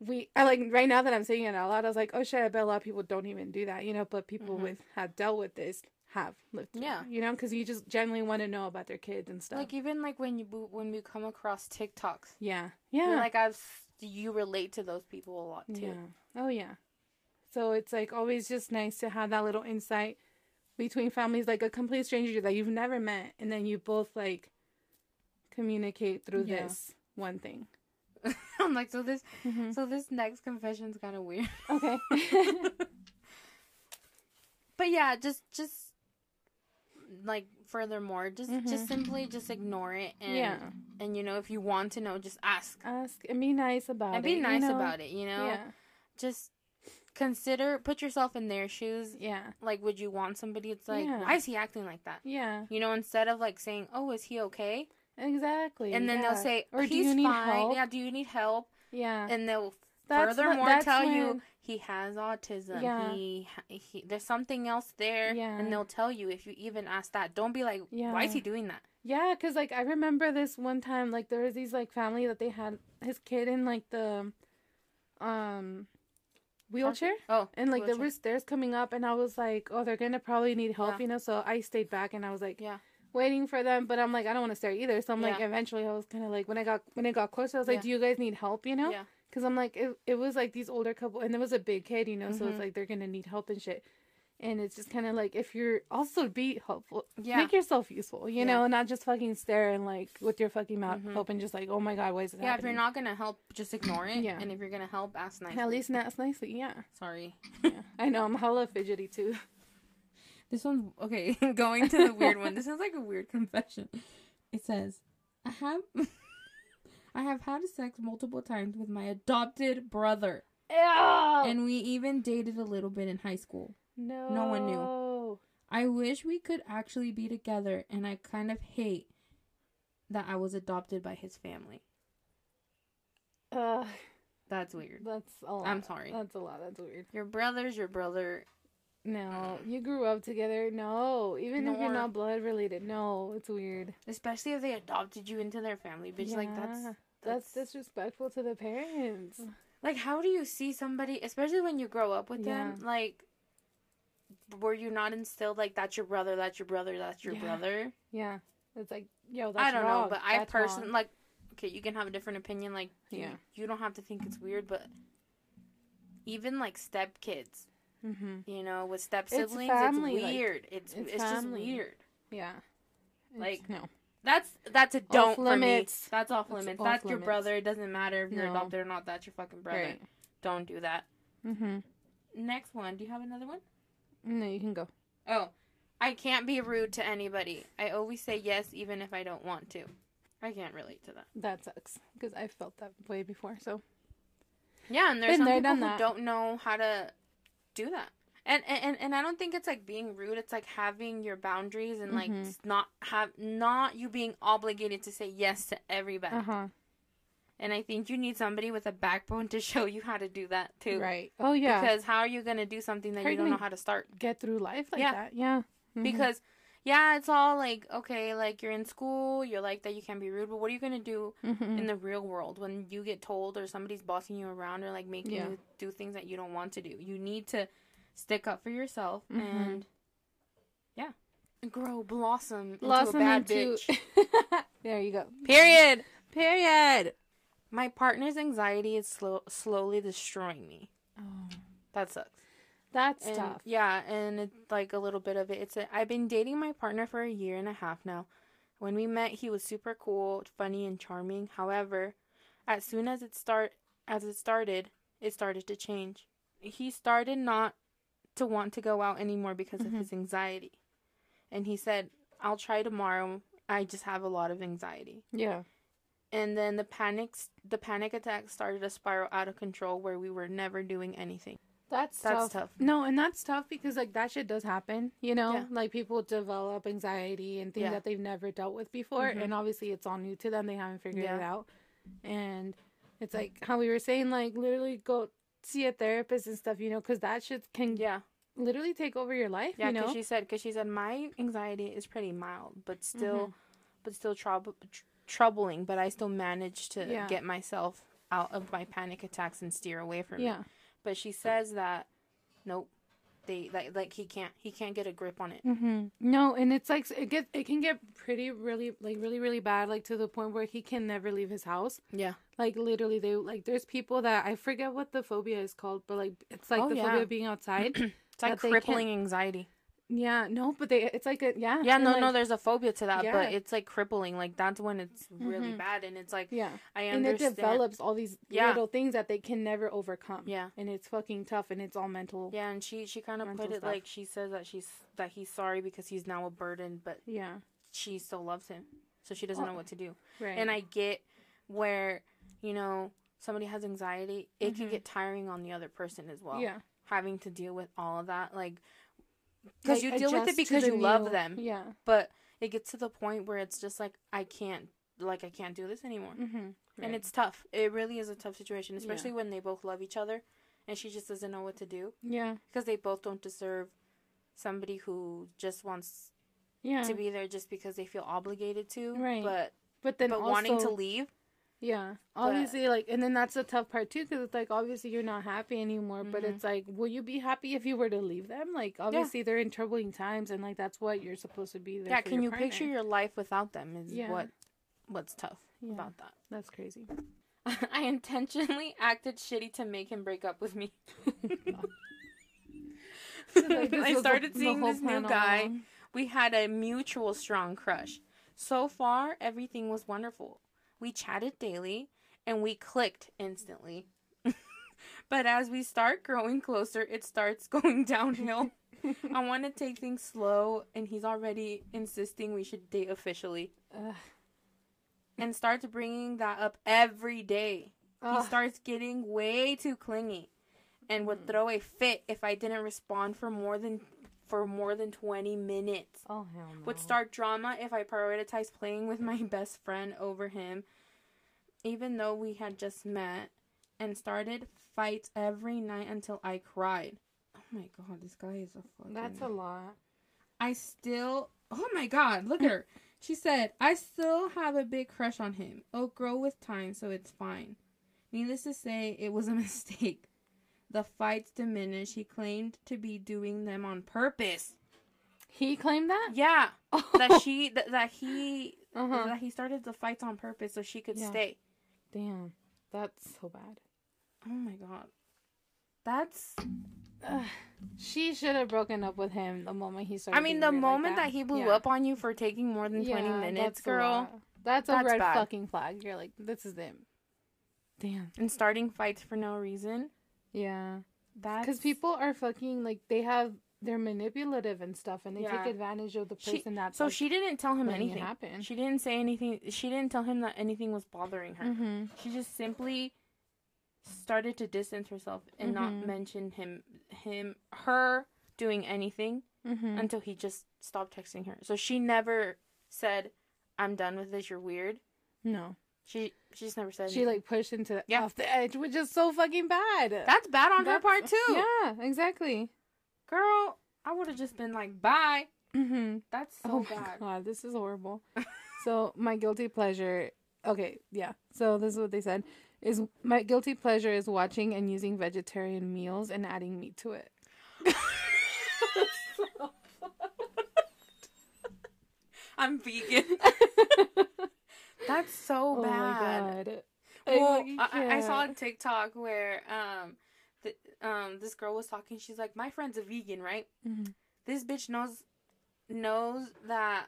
Speaker 2: we I like right now that I'm saying it out loud I was like oh shit I bet a lot of people don't even do that you know? But people
Speaker 1: Mhm.
Speaker 2: with have dealt with this have lived through
Speaker 1: Yeah.
Speaker 2: it, you know? Because you just generally want to know about their kids and stuff.
Speaker 1: Like even like when you when we come across tiktoks.
Speaker 2: Yeah.
Speaker 1: Yeah
Speaker 2: yeah.
Speaker 1: like i've you relate to those people a lot too.
Speaker 2: Yeah. Oh yeah so it's like always just nice to have that little insight between families like a complete stranger that you've never met and then you both like communicate through
Speaker 1: Yeah.
Speaker 2: this one thing
Speaker 1: i'm like so this
Speaker 2: Mhm.
Speaker 1: so this next confession's kind of weird
Speaker 2: okay
Speaker 1: but yeah just just like furthermore just just
Speaker 2: Mhm.
Speaker 1: simply just ignore it and
Speaker 2: yeah
Speaker 1: and you know if you want to know just ask
Speaker 2: ask and be nice about
Speaker 1: and
Speaker 2: it
Speaker 1: be
Speaker 2: you
Speaker 1: nice
Speaker 2: know?
Speaker 1: about it you know
Speaker 2: yeah
Speaker 1: just consider put yourself in their shoes.
Speaker 2: Yeah.
Speaker 1: Like would you want somebody it's like
Speaker 2: Yeah.
Speaker 1: why is he acting like that.
Speaker 2: Yeah.
Speaker 1: You know instead of like saying oh is he okay?
Speaker 2: Exactly
Speaker 1: and then
Speaker 2: yeah.
Speaker 1: they'll say
Speaker 2: or
Speaker 1: he's
Speaker 2: do you need
Speaker 1: fine.
Speaker 2: help?
Speaker 1: Yeah do you need help?
Speaker 2: Yeah.
Speaker 1: And they'll
Speaker 2: That's
Speaker 1: furthermore
Speaker 2: that's
Speaker 1: tell you he has autism.
Speaker 2: Yeah.
Speaker 1: he, he there's something else there.
Speaker 2: Yeah.
Speaker 1: and they'll tell you if you even ask that. Don't be like
Speaker 2: Yeah.
Speaker 1: why is he doing that?
Speaker 2: Yeah, cause like I remember this one time, like there was these like family that they had his kid in like the, um, wheelchair,
Speaker 1: oh
Speaker 2: and like there
Speaker 1: wheelchair.
Speaker 2: were stairs coming up, and I was like, oh, they're gonna probably need help,
Speaker 1: Yeah.
Speaker 2: you know. So I stayed back, and I was like,
Speaker 1: Yeah.
Speaker 2: waiting for them, but I'm like, I don't want to stare either. So I'm like, eventually, I was kind of like, when I got when it got closer, I was like,
Speaker 1: Yeah.
Speaker 2: do you guys need help, you know?
Speaker 1: Yeah.
Speaker 2: Cause I'm like, it, it was like these older couple, and there was a big kid, you know, so
Speaker 1: Mhm.
Speaker 2: it's like they're gonna need help and shit. And it's just kind of like if you're also be helpful,
Speaker 1: Yeah.
Speaker 2: make yourself useful, you
Speaker 1: Yeah.
Speaker 2: know, not just fucking stare and like with your fucking mouth
Speaker 1: Mhm.
Speaker 2: open, just like, oh my god, why is it
Speaker 1: Yeah, if you're not gonna help, just ignore it.
Speaker 2: Yeah.
Speaker 1: And if you're gonna help, ask nicely.
Speaker 2: At least ask nicely, yeah.
Speaker 1: Sorry.
Speaker 2: yeah. I know, I'm hella fidgety too.
Speaker 1: This one's okay. Going to the weird one. This sounds like a weird confession. It says, "I have, I have had sex multiple times with my adopted brother,
Speaker 2: Ew!
Speaker 1: and we even dated a little bit in high school.
Speaker 2: No.
Speaker 1: no one knew. I wish we could actually be together, and I kind of hate that I was adopted by his family.
Speaker 2: Ugh,
Speaker 1: That's weird.
Speaker 2: that's a lot.
Speaker 1: I'm sorry.
Speaker 2: That's a lot. That's weird.
Speaker 1: Your brother's your brother.
Speaker 2: No, you grew up together. No, even if you're not blood related. No, it's weird.
Speaker 1: Especially if they adopted you into their family, bitch. Like that's that's
Speaker 2: that's disrespectful to the parents.
Speaker 1: Like, how do you see somebody, especially when you grow up with them, like, were you not instilled like that's your brother, that's your brother, that's your
Speaker 2: Yeah.
Speaker 1: brother?
Speaker 2: Yeah, it's like yo. That's
Speaker 1: I don't
Speaker 2: wrong.
Speaker 1: know, but I
Speaker 2: That's
Speaker 1: personally like. Okay, you can have a different opinion. Like, you-
Speaker 2: Yeah.
Speaker 1: you, don't have to think it's weird, but even like step kids,
Speaker 2: Mhm.
Speaker 1: you know, with step
Speaker 2: It's
Speaker 1: siblings,
Speaker 2: family,
Speaker 1: it's
Speaker 2: like,
Speaker 1: weird. it's
Speaker 2: it's
Speaker 1: it's, just weird.
Speaker 2: Yeah. It's-
Speaker 1: Like,
Speaker 2: no.
Speaker 1: That's that's a don't for
Speaker 2: limits.
Speaker 1: me. That's off
Speaker 2: It's
Speaker 1: limits.
Speaker 2: off
Speaker 1: that's your
Speaker 2: limits.
Speaker 1: brother. It doesn't matter if you're
Speaker 2: No.
Speaker 1: adopted or not. That's your fucking brother.
Speaker 2: Right.
Speaker 1: Don't do that.
Speaker 2: Mm-hmm.
Speaker 1: Next one. Do you have another one?
Speaker 2: No, you can go.
Speaker 1: Oh, I can't be rude to anybody. I always say yes even if I don't want to. I can't relate to that.
Speaker 2: That sucks because I've felt that way before. So
Speaker 1: Yeah, and there's
Speaker 2: Been
Speaker 1: some
Speaker 2: there,
Speaker 1: people who
Speaker 2: that.
Speaker 1: don't know how to do that. And, and and I don't think it's like being rude. It's like having your boundaries and like
Speaker 2: Mhm.
Speaker 1: s- not have not you being obligated to say yes to everybody.
Speaker 2: uh huh.
Speaker 1: And I think you need somebody with a backbone to show you how to do that too.
Speaker 2: Right. Oh yeah.
Speaker 1: Because how are you gonna do something that
Speaker 2: How
Speaker 1: you don't know how to start?
Speaker 2: Get through life like
Speaker 1: Yeah.
Speaker 2: that. Yeah. Mhm.
Speaker 1: Because yeah, it's all like okay, like you're in school, you're like that you can't be rude, but what are you gonna do
Speaker 2: Mhm.
Speaker 1: in the real world when you get told or somebody's bossing you around or like making
Speaker 2: Yeah.
Speaker 1: you do things that you don't want to do. You need to stick up for yourself
Speaker 2: Mhm.
Speaker 1: and yeah, grow, blossom,
Speaker 2: blossom
Speaker 1: into a bad
Speaker 2: into.
Speaker 1: bitch.
Speaker 2: there you go.
Speaker 1: Period.
Speaker 2: Period.
Speaker 1: My partner's anxiety is slow, slowly destroying me.
Speaker 2: Oh,
Speaker 1: That sucks.
Speaker 2: that's
Speaker 1: And,
Speaker 2: tough.
Speaker 1: Yeah, and it's like a little bit of it. It's a, I've been dating my partner for a year and a half now. When we met, he was super cool, funny, and charming. However, as soon as it start as it started, it started to change. He started not to want to go out anymore because of
Speaker 2: Mhm.
Speaker 1: his anxiety. And he said, "I'll try tomorrow. I just have a lot of anxiety."
Speaker 2: Yeah.
Speaker 1: And then the panics the panic attack started to spiral out of control where we were never doing anything.
Speaker 2: That's,
Speaker 1: That's
Speaker 2: tough.
Speaker 1: tough.
Speaker 2: No, and that's tough because like that shit does happen. You know,
Speaker 1: Yeah.
Speaker 2: like people develop anxiety and things
Speaker 1: Yeah.
Speaker 2: that they've never dealt with before,
Speaker 1: Mhm.
Speaker 2: and obviously it's all new to them. They haven't figured it out, and it's like how we were saying, like literally go see a therapist and stuff. You know, because that shit can
Speaker 1: Yeah.
Speaker 2: literally take over your life.
Speaker 1: Yeah,
Speaker 2: you know.
Speaker 1: she said because she said my anxiety is pretty mild, but still,
Speaker 2: Mhm.
Speaker 1: but still trouble tr- troubling. But I still manage to
Speaker 2: Yeah.
Speaker 1: get myself out of my panic attacks and steer away from
Speaker 2: yeah.
Speaker 1: it. But she says that nope, they like like he can't he can't get a grip on it.
Speaker 2: Mm-hmm. No, and it's like it get it can get pretty really like really really bad like to the point where he can never leave his house.
Speaker 1: Yeah,
Speaker 2: Like literally, they like there's people that I forget what the phobia is called, but like it's like
Speaker 1: Oh,
Speaker 2: the
Speaker 1: yeah.
Speaker 2: phobia of being outside.
Speaker 1: it's like crippling anxiety.
Speaker 2: Yeah, no, but they it's like a yeah
Speaker 1: Yeah, no,
Speaker 2: like,
Speaker 1: no, there's a phobia to that, but it's like crippling. Like that's when it's really
Speaker 2: Mhm.
Speaker 1: bad, and it's like
Speaker 2: yeah,
Speaker 1: I understand.
Speaker 2: and it develops all these
Speaker 1: Yeah.
Speaker 2: little things that they can never overcome.
Speaker 1: Yeah.
Speaker 2: and it's fucking tough, and it's all mental.
Speaker 1: Yeah, and she she kind of put it
Speaker 2: stuff.
Speaker 1: like she says that she's that he's sorry because he's now a burden, but
Speaker 2: Yeah,
Speaker 1: she still loves him, so she doesn't know
Speaker 2: Oh.
Speaker 1: what to do.
Speaker 2: right.
Speaker 1: And I get where you know somebody has anxiety, it can
Speaker 2: Mhm.
Speaker 1: get tiring on the other person as well.
Speaker 2: yeah,
Speaker 1: having to deal with all of that, like because
Speaker 2: Like,
Speaker 1: you deal with it because you love them,
Speaker 2: Yeah,
Speaker 1: but it gets to the point where it's just like I can't, like I can't do this anymore,
Speaker 2: mm-hmm.
Speaker 1: and it's tough. It really is a tough situation, especially when they both love each other, and she just doesn't know what to do
Speaker 2: yeah,
Speaker 1: because they both don't deserve somebody who just wants
Speaker 2: yeah.
Speaker 1: to be there just because they feel obligated to,
Speaker 2: Right.
Speaker 1: But
Speaker 2: but then
Speaker 1: but
Speaker 2: also,
Speaker 1: wanting to leave,
Speaker 2: Yeah, obviously, like, and then that's the tough part too, because it's like obviously you're not happy anymore. But
Speaker 1: Mhm.
Speaker 2: it's like, will you be happy if you were to leave them? Like, obviously they're in troubling times, and like that's what you're supposed to be there.
Speaker 1: yeah. Can you picture your life without them? Is
Speaker 2: Yeah.
Speaker 1: what what's tough
Speaker 2: Yeah,
Speaker 1: about that.
Speaker 2: that's crazy.
Speaker 1: I intentionally acted shitty to make him break up with me.
Speaker 2: Like,
Speaker 1: I started
Speaker 2: the
Speaker 1: seeing
Speaker 2: whole
Speaker 1: this new guy. We had a mutual strong crush. So far, everything was wonderful. We chatted daily and we clicked instantly. but as we start growing closer, it starts going downhill. I want to take things slow, and he's already insisting we should date officially.
Speaker 2: Ugh.
Speaker 1: And starts bringing that up every day. He starts getting way too clingy and would mm. throw a fit if I didn't respond for more than for more than 20 minutes.
Speaker 2: Oh hell no.
Speaker 1: Would start drama if I prioritized playing with my best friend over him even though we had just met and started fights every night until I cried. Oh my god, this guy is a fucking
Speaker 2: That's a lot.
Speaker 1: I still. Oh my god, look at her. She said, I still have a big crush on him. It'll grow with time, so it's fine. Needless to say, it was a mistake. The fights diminished. He claimed to be doing them on purpose.
Speaker 2: He claimed that.
Speaker 1: Yeah,
Speaker 2: Oh.
Speaker 1: that she that, that he
Speaker 2: Uh-huh.
Speaker 1: that he started the fights on purpose so she could
Speaker 2: Yeah.
Speaker 1: stay.
Speaker 2: Damn, that's so bad.
Speaker 1: Oh my god, that's.
Speaker 2: She should have broken up with him the moment he started.
Speaker 1: I mean, the
Speaker 2: weird like
Speaker 1: moment that. he blew
Speaker 2: Yeah.
Speaker 1: up on you for taking more than twenty
Speaker 2: Yeah,
Speaker 1: minutes,
Speaker 2: that's
Speaker 1: girl,
Speaker 2: lot. That's a
Speaker 1: That's
Speaker 2: red
Speaker 1: bad.
Speaker 2: fucking flag. You're like, this is him. Damn.
Speaker 1: and starting fights for no reason.
Speaker 2: Yeah.
Speaker 1: That's
Speaker 2: Because people are fucking like they have they're manipulative and stuff, and they
Speaker 1: Yeah.
Speaker 2: take advantage of the
Speaker 1: She-
Speaker 2: person that's
Speaker 1: So
Speaker 2: like,
Speaker 1: she didn't tell him anything.
Speaker 2: happen.
Speaker 1: She didn't say anything. She didn't tell him that anything was bothering her.
Speaker 2: Mm-hmm.
Speaker 1: She just simply started to distance herself and
Speaker 2: Mhm.
Speaker 1: not mention him, him, her doing anything
Speaker 2: Mm-hmm.
Speaker 1: until he just stopped texting her. So she never said, "I'm done with this. You're weird."
Speaker 2: No,
Speaker 1: She she just never said.
Speaker 2: she
Speaker 1: anything.
Speaker 2: like pushed into
Speaker 1: Yeah.
Speaker 2: off the edge, which is so fucking bad.
Speaker 1: that's bad on her part too.
Speaker 2: Yeah, exactly.
Speaker 1: Girl, I would have just been like, "Bye."
Speaker 2: Mm-hmm.
Speaker 1: That's so
Speaker 2: oh
Speaker 1: bad.
Speaker 2: god, this is horrible. so my guilty pleasure. Okay, yeah. So this is what they said: is my guilty pleasure is watching and using vegetarian meals and adding meat to it.
Speaker 1: I'm vegan. That's so
Speaker 2: oh
Speaker 1: bad.
Speaker 2: my god.
Speaker 1: Well,
Speaker 2: I
Speaker 1: I, I saw a
Speaker 2: can't.
Speaker 1: TikTok where um, the, um, this girl was talking. She's like, "My friend's a vegan, right?
Speaker 2: Mhm.
Speaker 1: This bitch knows knows that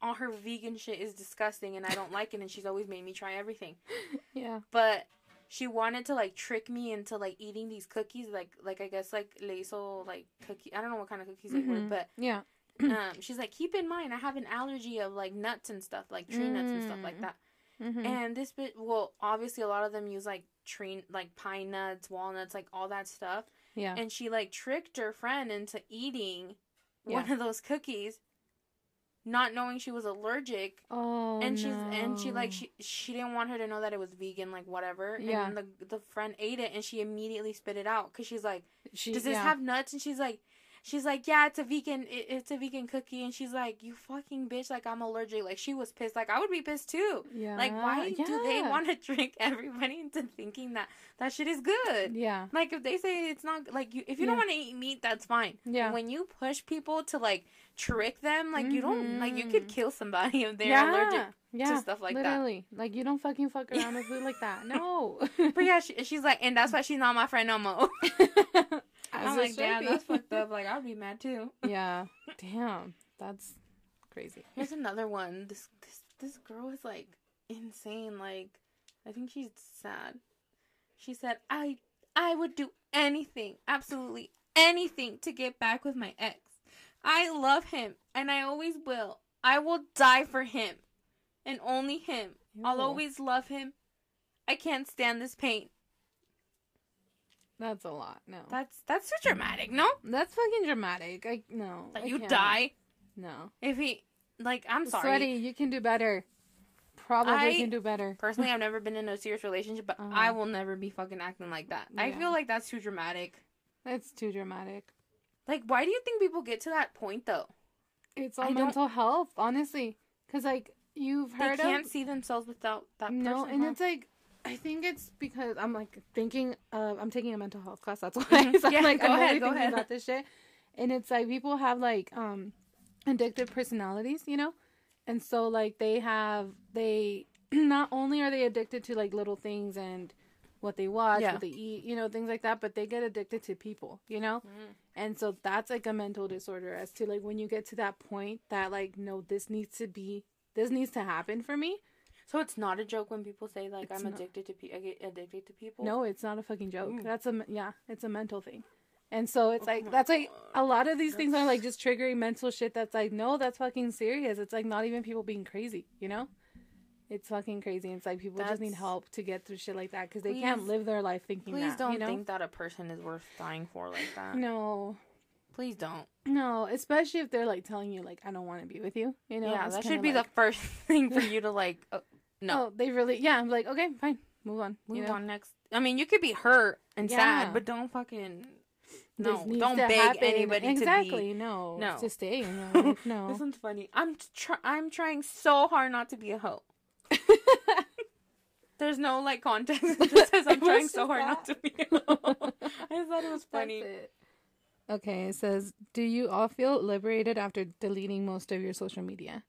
Speaker 1: all her vegan shit is disgusting, and I don't like it. And she's always made me try everything.
Speaker 2: Yeah.
Speaker 1: But she wanted to like trick me into like eating these cookies, like like I guess like Lazo like cookie. I don't know what kind of cookies they were,
Speaker 2: Mhm.
Speaker 1: but
Speaker 2: Yeah.
Speaker 1: um, she's like, keep in mind, I have an allergy of like nuts and stuff, like tree nuts and stuff like
Speaker 2: Mm.
Speaker 1: that.
Speaker 2: Mm-hmm.
Speaker 1: And this bit, well, obviously a lot of them use like tree, like pine nuts, walnuts, like all that stuff.
Speaker 2: yeah.
Speaker 1: And she like tricked her friend into eating one of those cookies, not knowing she was allergic.
Speaker 2: oh.
Speaker 1: and she's and she like she she didn't want her to know that it was vegan, like whatever.
Speaker 2: Yeah.
Speaker 1: And the the friend ate it and she immediately spit it out because she's like,
Speaker 2: She,
Speaker 1: does this
Speaker 2: yeah.
Speaker 1: have nuts? And she's like. She's like, yeah, it's a vegan, it, it's a vegan cookie, and she's like, you fucking bitch, like I'm allergic. Like she was pissed, like I would be pissed too.
Speaker 2: Yeah.
Speaker 1: Like, why do they want to trick everybody into thinking that that shit is good?
Speaker 2: Yeah.
Speaker 1: Like, if they say it's not like you, if you don't want to eat meat, that's fine.
Speaker 2: Yeah.
Speaker 1: But when you push people to like trick them, like you don't, like you could
Speaker 2: Mhm.
Speaker 1: kill somebody if they're
Speaker 2: yeah.
Speaker 1: allergic.
Speaker 2: Yeah.
Speaker 1: stuff like that.
Speaker 2: literally. Like you don't fucking fuck around with food like that. No.
Speaker 1: But yeah, she, she's like, and that's why she's not my friend no more. I'm like, damn, that's fucked up. Like, I'd be mad too.
Speaker 2: yeah. Damn. That's crazy.
Speaker 1: Here's another one. This this this girl is like insane. Like, I think she's sad. She said, "I I would do anything, absolutely anything, to get back with my ex. I love him, and I always will. I will die for him, and only him. I'll always love him. I can't stand this pain.
Speaker 2: That's a lot. No.
Speaker 1: That's that's too dramatic, no?
Speaker 2: That's fucking dramatic. I no.
Speaker 1: Like
Speaker 2: I
Speaker 1: you
Speaker 2: can't.
Speaker 1: die
Speaker 2: No.
Speaker 1: if he. Like, I'm sorry.
Speaker 2: Sweaty, you can do better. Probably
Speaker 1: I-
Speaker 2: can do better.
Speaker 1: Personally, I've never been in a serious relationship, but
Speaker 2: Uh-huh.
Speaker 1: I will never be fucking acting like that. I feel like that's too dramatic.
Speaker 2: It's too dramatic.
Speaker 1: Like, why do you think people get to that point though?
Speaker 2: It's
Speaker 1: I
Speaker 2: all
Speaker 1: don't-
Speaker 2: mental health, honestly. Because like you've
Speaker 1: They can't
Speaker 2: of
Speaker 1: see themselves without that
Speaker 2: no, and
Speaker 1: huh?
Speaker 2: it's like I think it's because I'm like thinking of I'm taking a mental health class. That's why
Speaker 1: Mhm.
Speaker 2: so I'm like
Speaker 1: go
Speaker 2: I'm
Speaker 1: ahead,
Speaker 2: really
Speaker 1: go ahead.
Speaker 2: about this shit. And it's like people have like um addictive personalities, you know, and so like they have they not only are they addicted to like little things and what they watch,
Speaker 1: Yeah.
Speaker 2: what they eat, you know, things like that. But they get addicted to people, you know, and so that's like a mental disorder. As to like when you get to that point that like no, this needs to be, this needs to happen for me.
Speaker 1: So it's not a joke when people say like
Speaker 2: It's
Speaker 1: I'm
Speaker 2: not.
Speaker 1: addicted to pe- I get addicted to people.
Speaker 2: No, it's not a fucking joke.
Speaker 1: Ooh.
Speaker 2: That's a yeah, it's a mental thing. And so it's
Speaker 1: Oh
Speaker 2: like that's like a lot of these things are like just triggering mental shit that's like no, that's fucking serious. It's like not even people being crazy, you know? It's fucking crazy. It's like people just need help to get through shit like that because they can't live their life thinking
Speaker 1: Please
Speaker 2: that.
Speaker 1: don't
Speaker 2: you know?
Speaker 1: think that a person is worth dying for like that.
Speaker 2: No,
Speaker 1: Please don't.
Speaker 2: No, especially if they're like telling you like I don't want to be with you. You know?
Speaker 1: yeah, that should be
Speaker 2: like,
Speaker 1: the first thing for you to like. Uh, no,
Speaker 2: Oh, they really yeah. I'm like okay, fine, move on.
Speaker 1: move
Speaker 2: you know?
Speaker 1: on next. I mean, you could be hurt and
Speaker 2: Yeah.
Speaker 1: sad, but don't fucking. No, don't beg
Speaker 2: happen.
Speaker 1: anybody
Speaker 2: exactly.
Speaker 1: to be.
Speaker 2: No,
Speaker 1: No.
Speaker 2: to stay your. No,
Speaker 1: This one's funny. I'm tr- I'm trying so hard not to be a hoe. There's no like context. It just says I'm trying so hard
Speaker 2: that.
Speaker 1: not to be a hoe. I thought it was funny.
Speaker 2: it. Okay, it says, Do you all feel liberated after deleting most of your social media?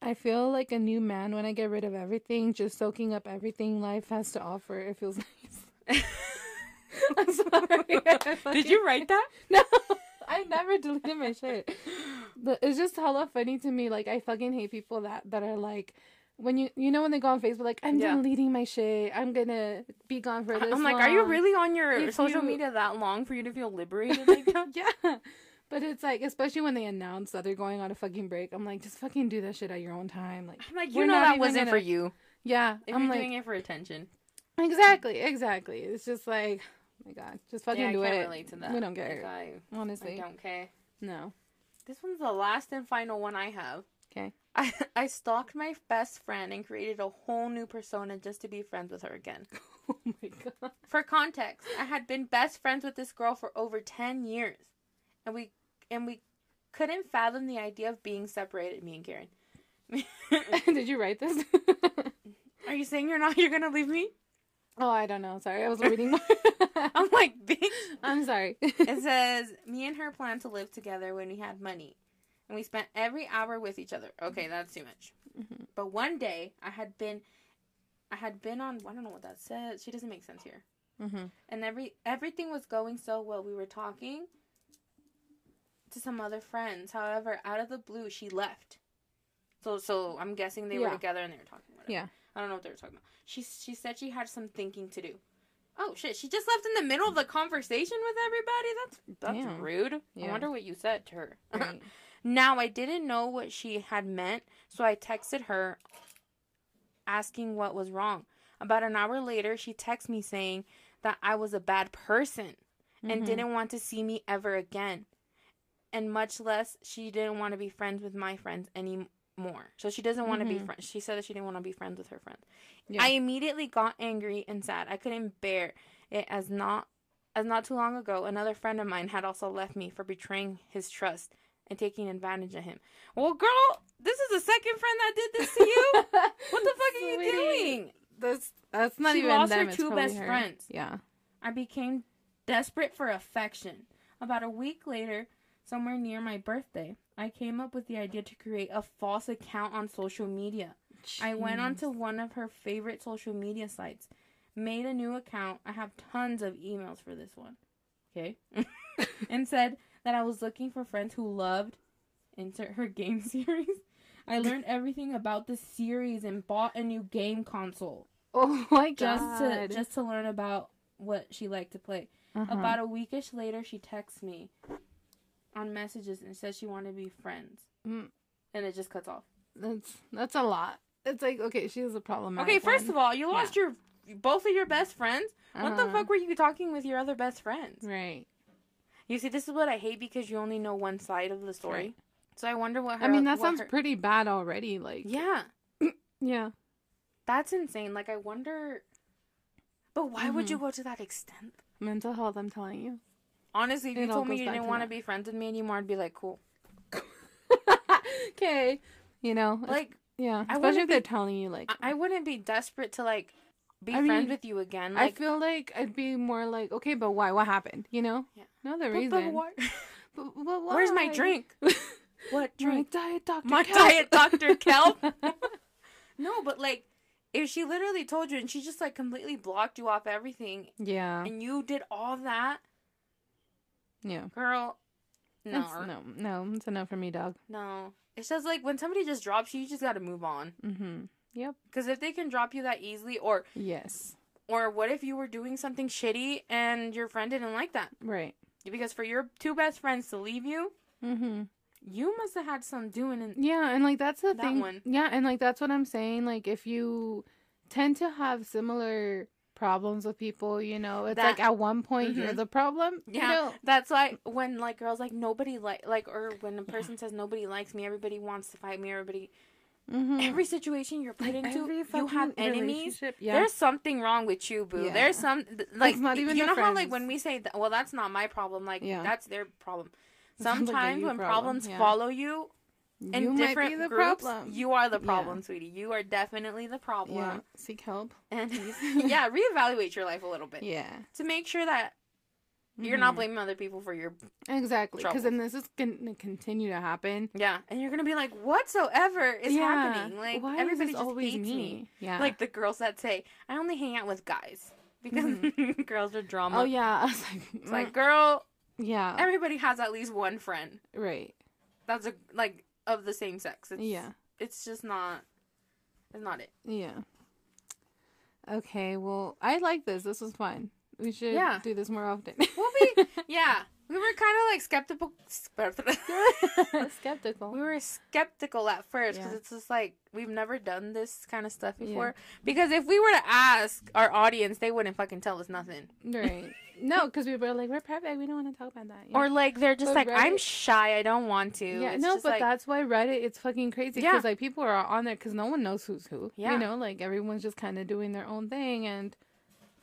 Speaker 2: I feel like a new man when I get rid of everything, just soaking up everything life has to offer. It feels nice. I'm sorry.
Speaker 1: Did you write that?
Speaker 2: No, I never deleted my shit. But it's just hella funny to me. Like I fucking hate people that that are like, when you you know when they go on Facebook like I'm
Speaker 1: Yeah.
Speaker 2: deleting my shit. I'm gonna be gone for this.
Speaker 1: I'm like, are you really on your
Speaker 2: If
Speaker 1: social
Speaker 2: you-
Speaker 1: media that long for you to feel liberated like that?
Speaker 2: yeah. But it's like, especially when they announce that they're going on a fucking break, I'm like, just fucking do that shit at your own time. Like,
Speaker 1: I'm like, you know that wasn't
Speaker 2: gonna-
Speaker 1: for you.
Speaker 2: yeah,
Speaker 1: If
Speaker 2: I'm
Speaker 1: you're
Speaker 2: like,
Speaker 1: doing it for attention.
Speaker 2: exactly, exactly. It's just like, oh my god, just fucking
Speaker 1: yeah, I
Speaker 2: do
Speaker 1: can't
Speaker 2: it.
Speaker 1: relate to that.
Speaker 2: We don't care.
Speaker 1: Like, I, I
Speaker 2: Honestly,
Speaker 1: don't care.
Speaker 2: no.
Speaker 1: This one's the last and final one I have.
Speaker 2: 'Kay.
Speaker 1: I, I stalked my best friend and created a whole new persona just to be friends with her again.
Speaker 2: Oh my god.
Speaker 1: For context, I had been best friends with this girl for over 10 years. And we and we couldn't fathom the idea of being separated, me and Karen.
Speaker 2: Did you write this?
Speaker 1: Are you saying you're not you're going to leave me?
Speaker 2: oh, I don't know. Sorry, I was reading more.
Speaker 1: I'm like, bitch.
Speaker 2: I'm sorry.
Speaker 1: It says, me and her planned to live together when we had money. And we spent every hour with each other. Okay, that's too much.
Speaker 2: Mhm.
Speaker 1: But one day, I had been, I had been on, I don't know what that says. She doesn't make sense here.
Speaker 2: mm-hmm.
Speaker 1: And every everything was going so well. We were talking to some other friends. However, out of the blue, she left. So, so I'm guessing they were together and they were talking. Whatever.
Speaker 2: Yeah.
Speaker 1: I don't know what they were talking about. She she said she had some thinking to do. Oh shit! She just left in the middle of the conversation with everybody. That's that's
Speaker 2: Damn.
Speaker 1: rude. I wonder what you said to her.
Speaker 2: Right.
Speaker 1: now I didn't know what she had meant, so I texted her, asking what was wrong. About an hour later, she texted me saying that I was a bad person and
Speaker 2: Mhm.
Speaker 1: didn't want to see me ever again, and much less she didn't want to be friends with my friends anymore. So she doesn't want to be
Speaker 2: Mhm.
Speaker 1: friends. She said that she didn't want to be friends with her friends.
Speaker 2: Yeah.
Speaker 1: I immediately got angry and sad. I couldn't bear it as not as not too long ago another friend of mine had also left me for betraying his trust and taking advantage of him. Well, girl, this is the second friend that did this to you. what the fuck are you doing?
Speaker 2: That's that's not
Speaker 1: She
Speaker 2: even
Speaker 1: lost
Speaker 2: them.
Speaker 1: her two best
Speaker 2: her.
Speaker 1: friends.
Speaker 2: Yeah.
Speaker 1: I became desperate for affection. About a week later, somewhere near my birthday, I came up with the idea to create a false account on social media. I went onto one of her favorite social media sites, made a new account. I have tons of emails for this one. Okay. and said that I was looking for friends who loved insert her game series. I learned everything about the series and bought a new game console
Speaker 2: Oh my god.
Speaker 1: just to just to learn about what she liked to play.
Speaker 2: Uh-huh.
Speaker 1: About a weekish later, she texts me on messages and says she wanted to be friends,
Speaker 2: Mm.
Speaker 1: and it just cuts off.
Speaker 2: That's that's a lot. It's like okay, she has a problem.
Speaker 1: Okay, first of all, you lost your both of your best friends. What the
Speaker 2: Uh-huh.
Speaker 1: fuck were you talking with your other best friends?
Speaker 2: Right.
Speaker 1: You see, this is what I hate because you only know one side of the story.
Speaker 2: Right.
Speaker 1: So I wonder what her.
Speaker 2: I mean, that sounds
Speaker 1: her-
Speaker 2: pretty bad already. Like,
Speaker 1: Yeah,
Speaker 2: yeah.
Speaker 1: that's insane. Like I wonder. But why would
Speaker 2: Mhm.
Speaker 1: you go to that extent?
Speaker 2: Mental health. I'm telling you.
Speaker 1: Honestly, if
Speaker 2: It
Speaker 1: you told me you didn't want to be friends with me anymore, I'd be like, cool.
Speaker 2: okay. You know, like, yeah. Especially if they're telling you, like,
Speaker 1: I, I wouldn't be desperate to like be
Speaker 2: I
Speaker 1: friends
Speaker 2: mean,
Speaker 1: with you again.
Speaker 2: I feel like I'd be more like, okay, but why? What happened? You know?
Speaker 1: Yeah.
Speaker 2: No, the reason.
Speaker 1: but why-
Speaker 2: But- but
Speaker 1: Where's my drink? What
Speaker 2: My
Speaker 1: drink?
Speaker 2: diet doctor.
Speaker 1: My
Speaker 2: Kelp.
Speaker 1: diet Dr. Kelp. no, but like, if she literally told you and she just like completely blocked you off everything
Speaker 2: Yeah.
Speaker 1: and you did all that,
Speaker 2: Yeah.
Speaker 1: girl, no,
Speaker 2: It's, no, no, it's enough for me, dog.
Speaker 1: no. It's just like when somebody just drops you, you just got to move on.
Speaker 2: Mm-hmm. Yep.
Speaker 1: Because if they can drop you that easily, or
Speaker 2: Yes.
Speaker 1: or what if you were doing something shitty and your friend didn't like that?
Speaker 2: Right.
Speaker 1: Because for your two best friends to leave you,
Speaker 2: Mm-hmm.
Speaker 1: you must have had some doing in
Speaker 2: Yeah, and like that's the
Speaker 1: That
Speaker 2: thing.
Speaker 1: one.
Speaker 2: Yeah, and like that's what I'm saying. Like if you tend to have similar problems with people, you know, it's
Speaker 1: That-
Speaker 2: like at one point you're
Speaker 1: Mhm.
Speaker 2: the problem.
Speaker 1: Yeah,
Speaker 2: You know?
Speaker 1: that's why when like girls like nobody like like or when a person says nobody likes me, everybody wants to fight me, everybody.
Speaker 2: Mhm.
Speaker 1: Every situation you're put into, you have enemies.
Speaker 2: Yeah.
Speaker 1: There's something wrong with you, boo.
Speaker 2: Yeah.
Speaker 1: There's some like
Speaker 2: not even
Speaker 1: you know how like when we say that, well that's not my problem, like
Speaker 2: Yeah.
Speaker 1: that's their problem.
Speaker 2: Sounds like
Speaker 1: Sometimes when
Speaker 2: problem,
Speaker 1: problems follow you in
Speaker 2: you might
Speaker 1: different
Speaker 2: be the
Speaker 1: groups,
Speaker 2: problem.
Speaker 1: you are the problem, sweetie. You are definitely the problem.
Speaker 2: yeah. Seek help.
Speaker 1: And yeah, reevaluate your life a little bit
Speaker 2: Yeah.
Speaker 1: to make sure that you're not
Speaker 2: Mhm.
Speaker 1: blaming other people for your
Speaker 2: Exactly. Because then this is gonna continue to happen.
Speaker 1: yeah, and you're gonna be like, whatsoever is
Speaker 2: yeah.
Speaker 1: happening? Like
Speaker 2: Why
Speaker 1: everybody just
Speaker 2: always
Speaker 1: hates
Speaker 2: me?
Speaker 1: me.
Speaker 2: Yeah.
Speaker 1: Like the girls that say, I only hang out with guys because girls are drama.
Speaker 2: oh yeah. I was like,
Speaker 1: It's like, girl,
Speaker 2: yeah.
Speaker 1: everybody has at least one friend
Speaker 2: right.
Speaker 1: that's a like of the same sex. It's,
Speaker 2: Yeah.
Speaker 1: it's just not. It's not it.
Speaker 2: Yeah. Okay, well, I like this. This was fun. We should
Speaker 1: Yeah.
Speaker 2: do this more often.
Speaker 1: We'll be yeah. We were kind of like skeptical.
Speaker 2: skeptical.
Speaker 1: we were skeptical at first because
Speaker 2: Yeah.
Speaker 1: it's just like we've never done this kind of stuff before. Because if we were to ask our audience, they wouldn't fucking tell us nothing.
Speaker 2: Right. No, because we were like, we're perfect. We don't want to talk about that. you
Speaker 1: Or like they're just
Speaker 2: But
Speaker 1: like, I'm shy. I don't want to.
Speaker 2: yeah,
Speaker 1: It's
Speaker 2: no, but
Speaker 1: like,
Speaker 2: that's why Reddit it's fucking crazy
Speaker 1: Yeah.
Speaker 2: because like people are on there because no one knows who's who.
Speaker 1: Yeah.
Speaker 2: You know, like everyone's just kind of doing their own thing and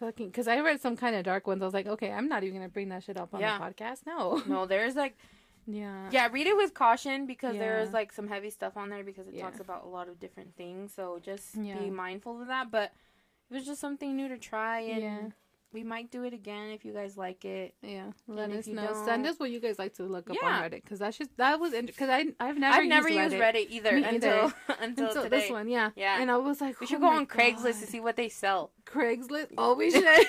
Speaker 2: fucking. Because I read some kind of dark ones. I was like, okay, I'm not even gonna bring that shit up on
Speaker 1: Yeah.
Speaker 2: the podcast. No.
Speaker 1: no, there's like
Speaker 2: yeah.
Speaker 1: yeah, read it with caution because
Speaker 2: Yeah.
Speaker 1: there's like some heavy stuff on there because it
Speaker 2: Yeah.
Speaker 1: talks about a lot of different things. So just be mindful of that. But it was just something new to try, and
Speaker 2: Yeah.
Speaker 1: We might do it again if you guys like it.
Speaker 2: Yeah, let
Speaker 1: And
Speaker 2: us know. Send
Speaker 1: don't-
Speaker 2: us what you guys like to look up
Speaker 1: Yeah.
Speaker 2: on Reddit because that's just that was interesting. because I I've never
Speaker 1: I've never
Speaker 2: used
Speaker 1: used
Speaker 2: Reddit.
Speaker 1: Reddit, either
Speaker 2: Me
Speaker 1: until
Speaker 2: either.
Speaker 1: until
Speaker 2: this one, yeah,
Speaker 1: Yeah.
Speaker 2: And I was like,
Speaker 1: We should
Speaker 2: oh
Speaker 1: go
Speaker 2: my
Speaker 1: on Craigslist to see what they sell.
Speaker 2: Craigslist. Oh, we should.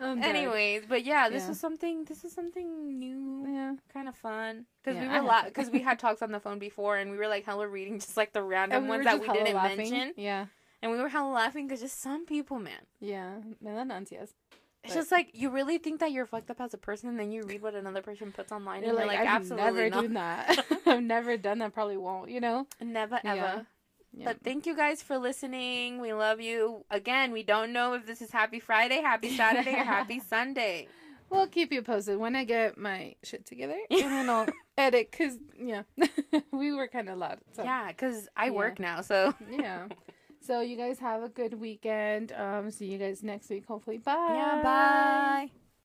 Speaker 1: Anyways, but yeah, this
Speaker 2: Yeah.
Speaker 1: was something. This is something new,
Speaker 2: yeah,
Speaker 1: kind of fun because
Speaker 2: Yeah,
Speaker 1: we were la- because we had talks on the phone before, and we were like hella reading just like the random
Speaker 2: we
Speaker 1: ones that we didn't
Speaker 2: laughing.
Speaker 1: mention,
Speaker 2: Yeah,
Speaker 1: and we were hella laughing because just some people, man,
Speaker 2: yeah, melancias.
Speaker 1: it's
Speaker 2: But-
Speaker 1: just like you really think that you're fucked up as a person, and then you read what another person puts online,
Speaker 2: You're
Speaker 1: and
Speaker 2: like,
Speaker 1: you're like,
Speaker 2: I've
Speaker 1: absolutely
Speaker 2: never
Speaker 1: not,
Speaker 2: done that. I've never done that. Probably won't. You know.
Speaker 1: never
Speaker 2: Yeah.
Speaker 1: ever.
Speaker 2: Yeah.
Speaker 1: But thank you guys for listening. We love you. Again, we don't know if this is Happy Friday, Happy Saturday, or Happy Sunday.
Speaker 2: We'll keep you posted when I get my shit together, and then I'll edit. Cause yeah, we were kind of loud. So.
Speaker 1: Yeah, because I
Speaker 2: Yeah.
Speaker 1: work now, so
Speaker 2: yeah. So you guys have a good weekend. Um, see you guys next week. Hopefully, bye.
Speaker 1: yeah, bye.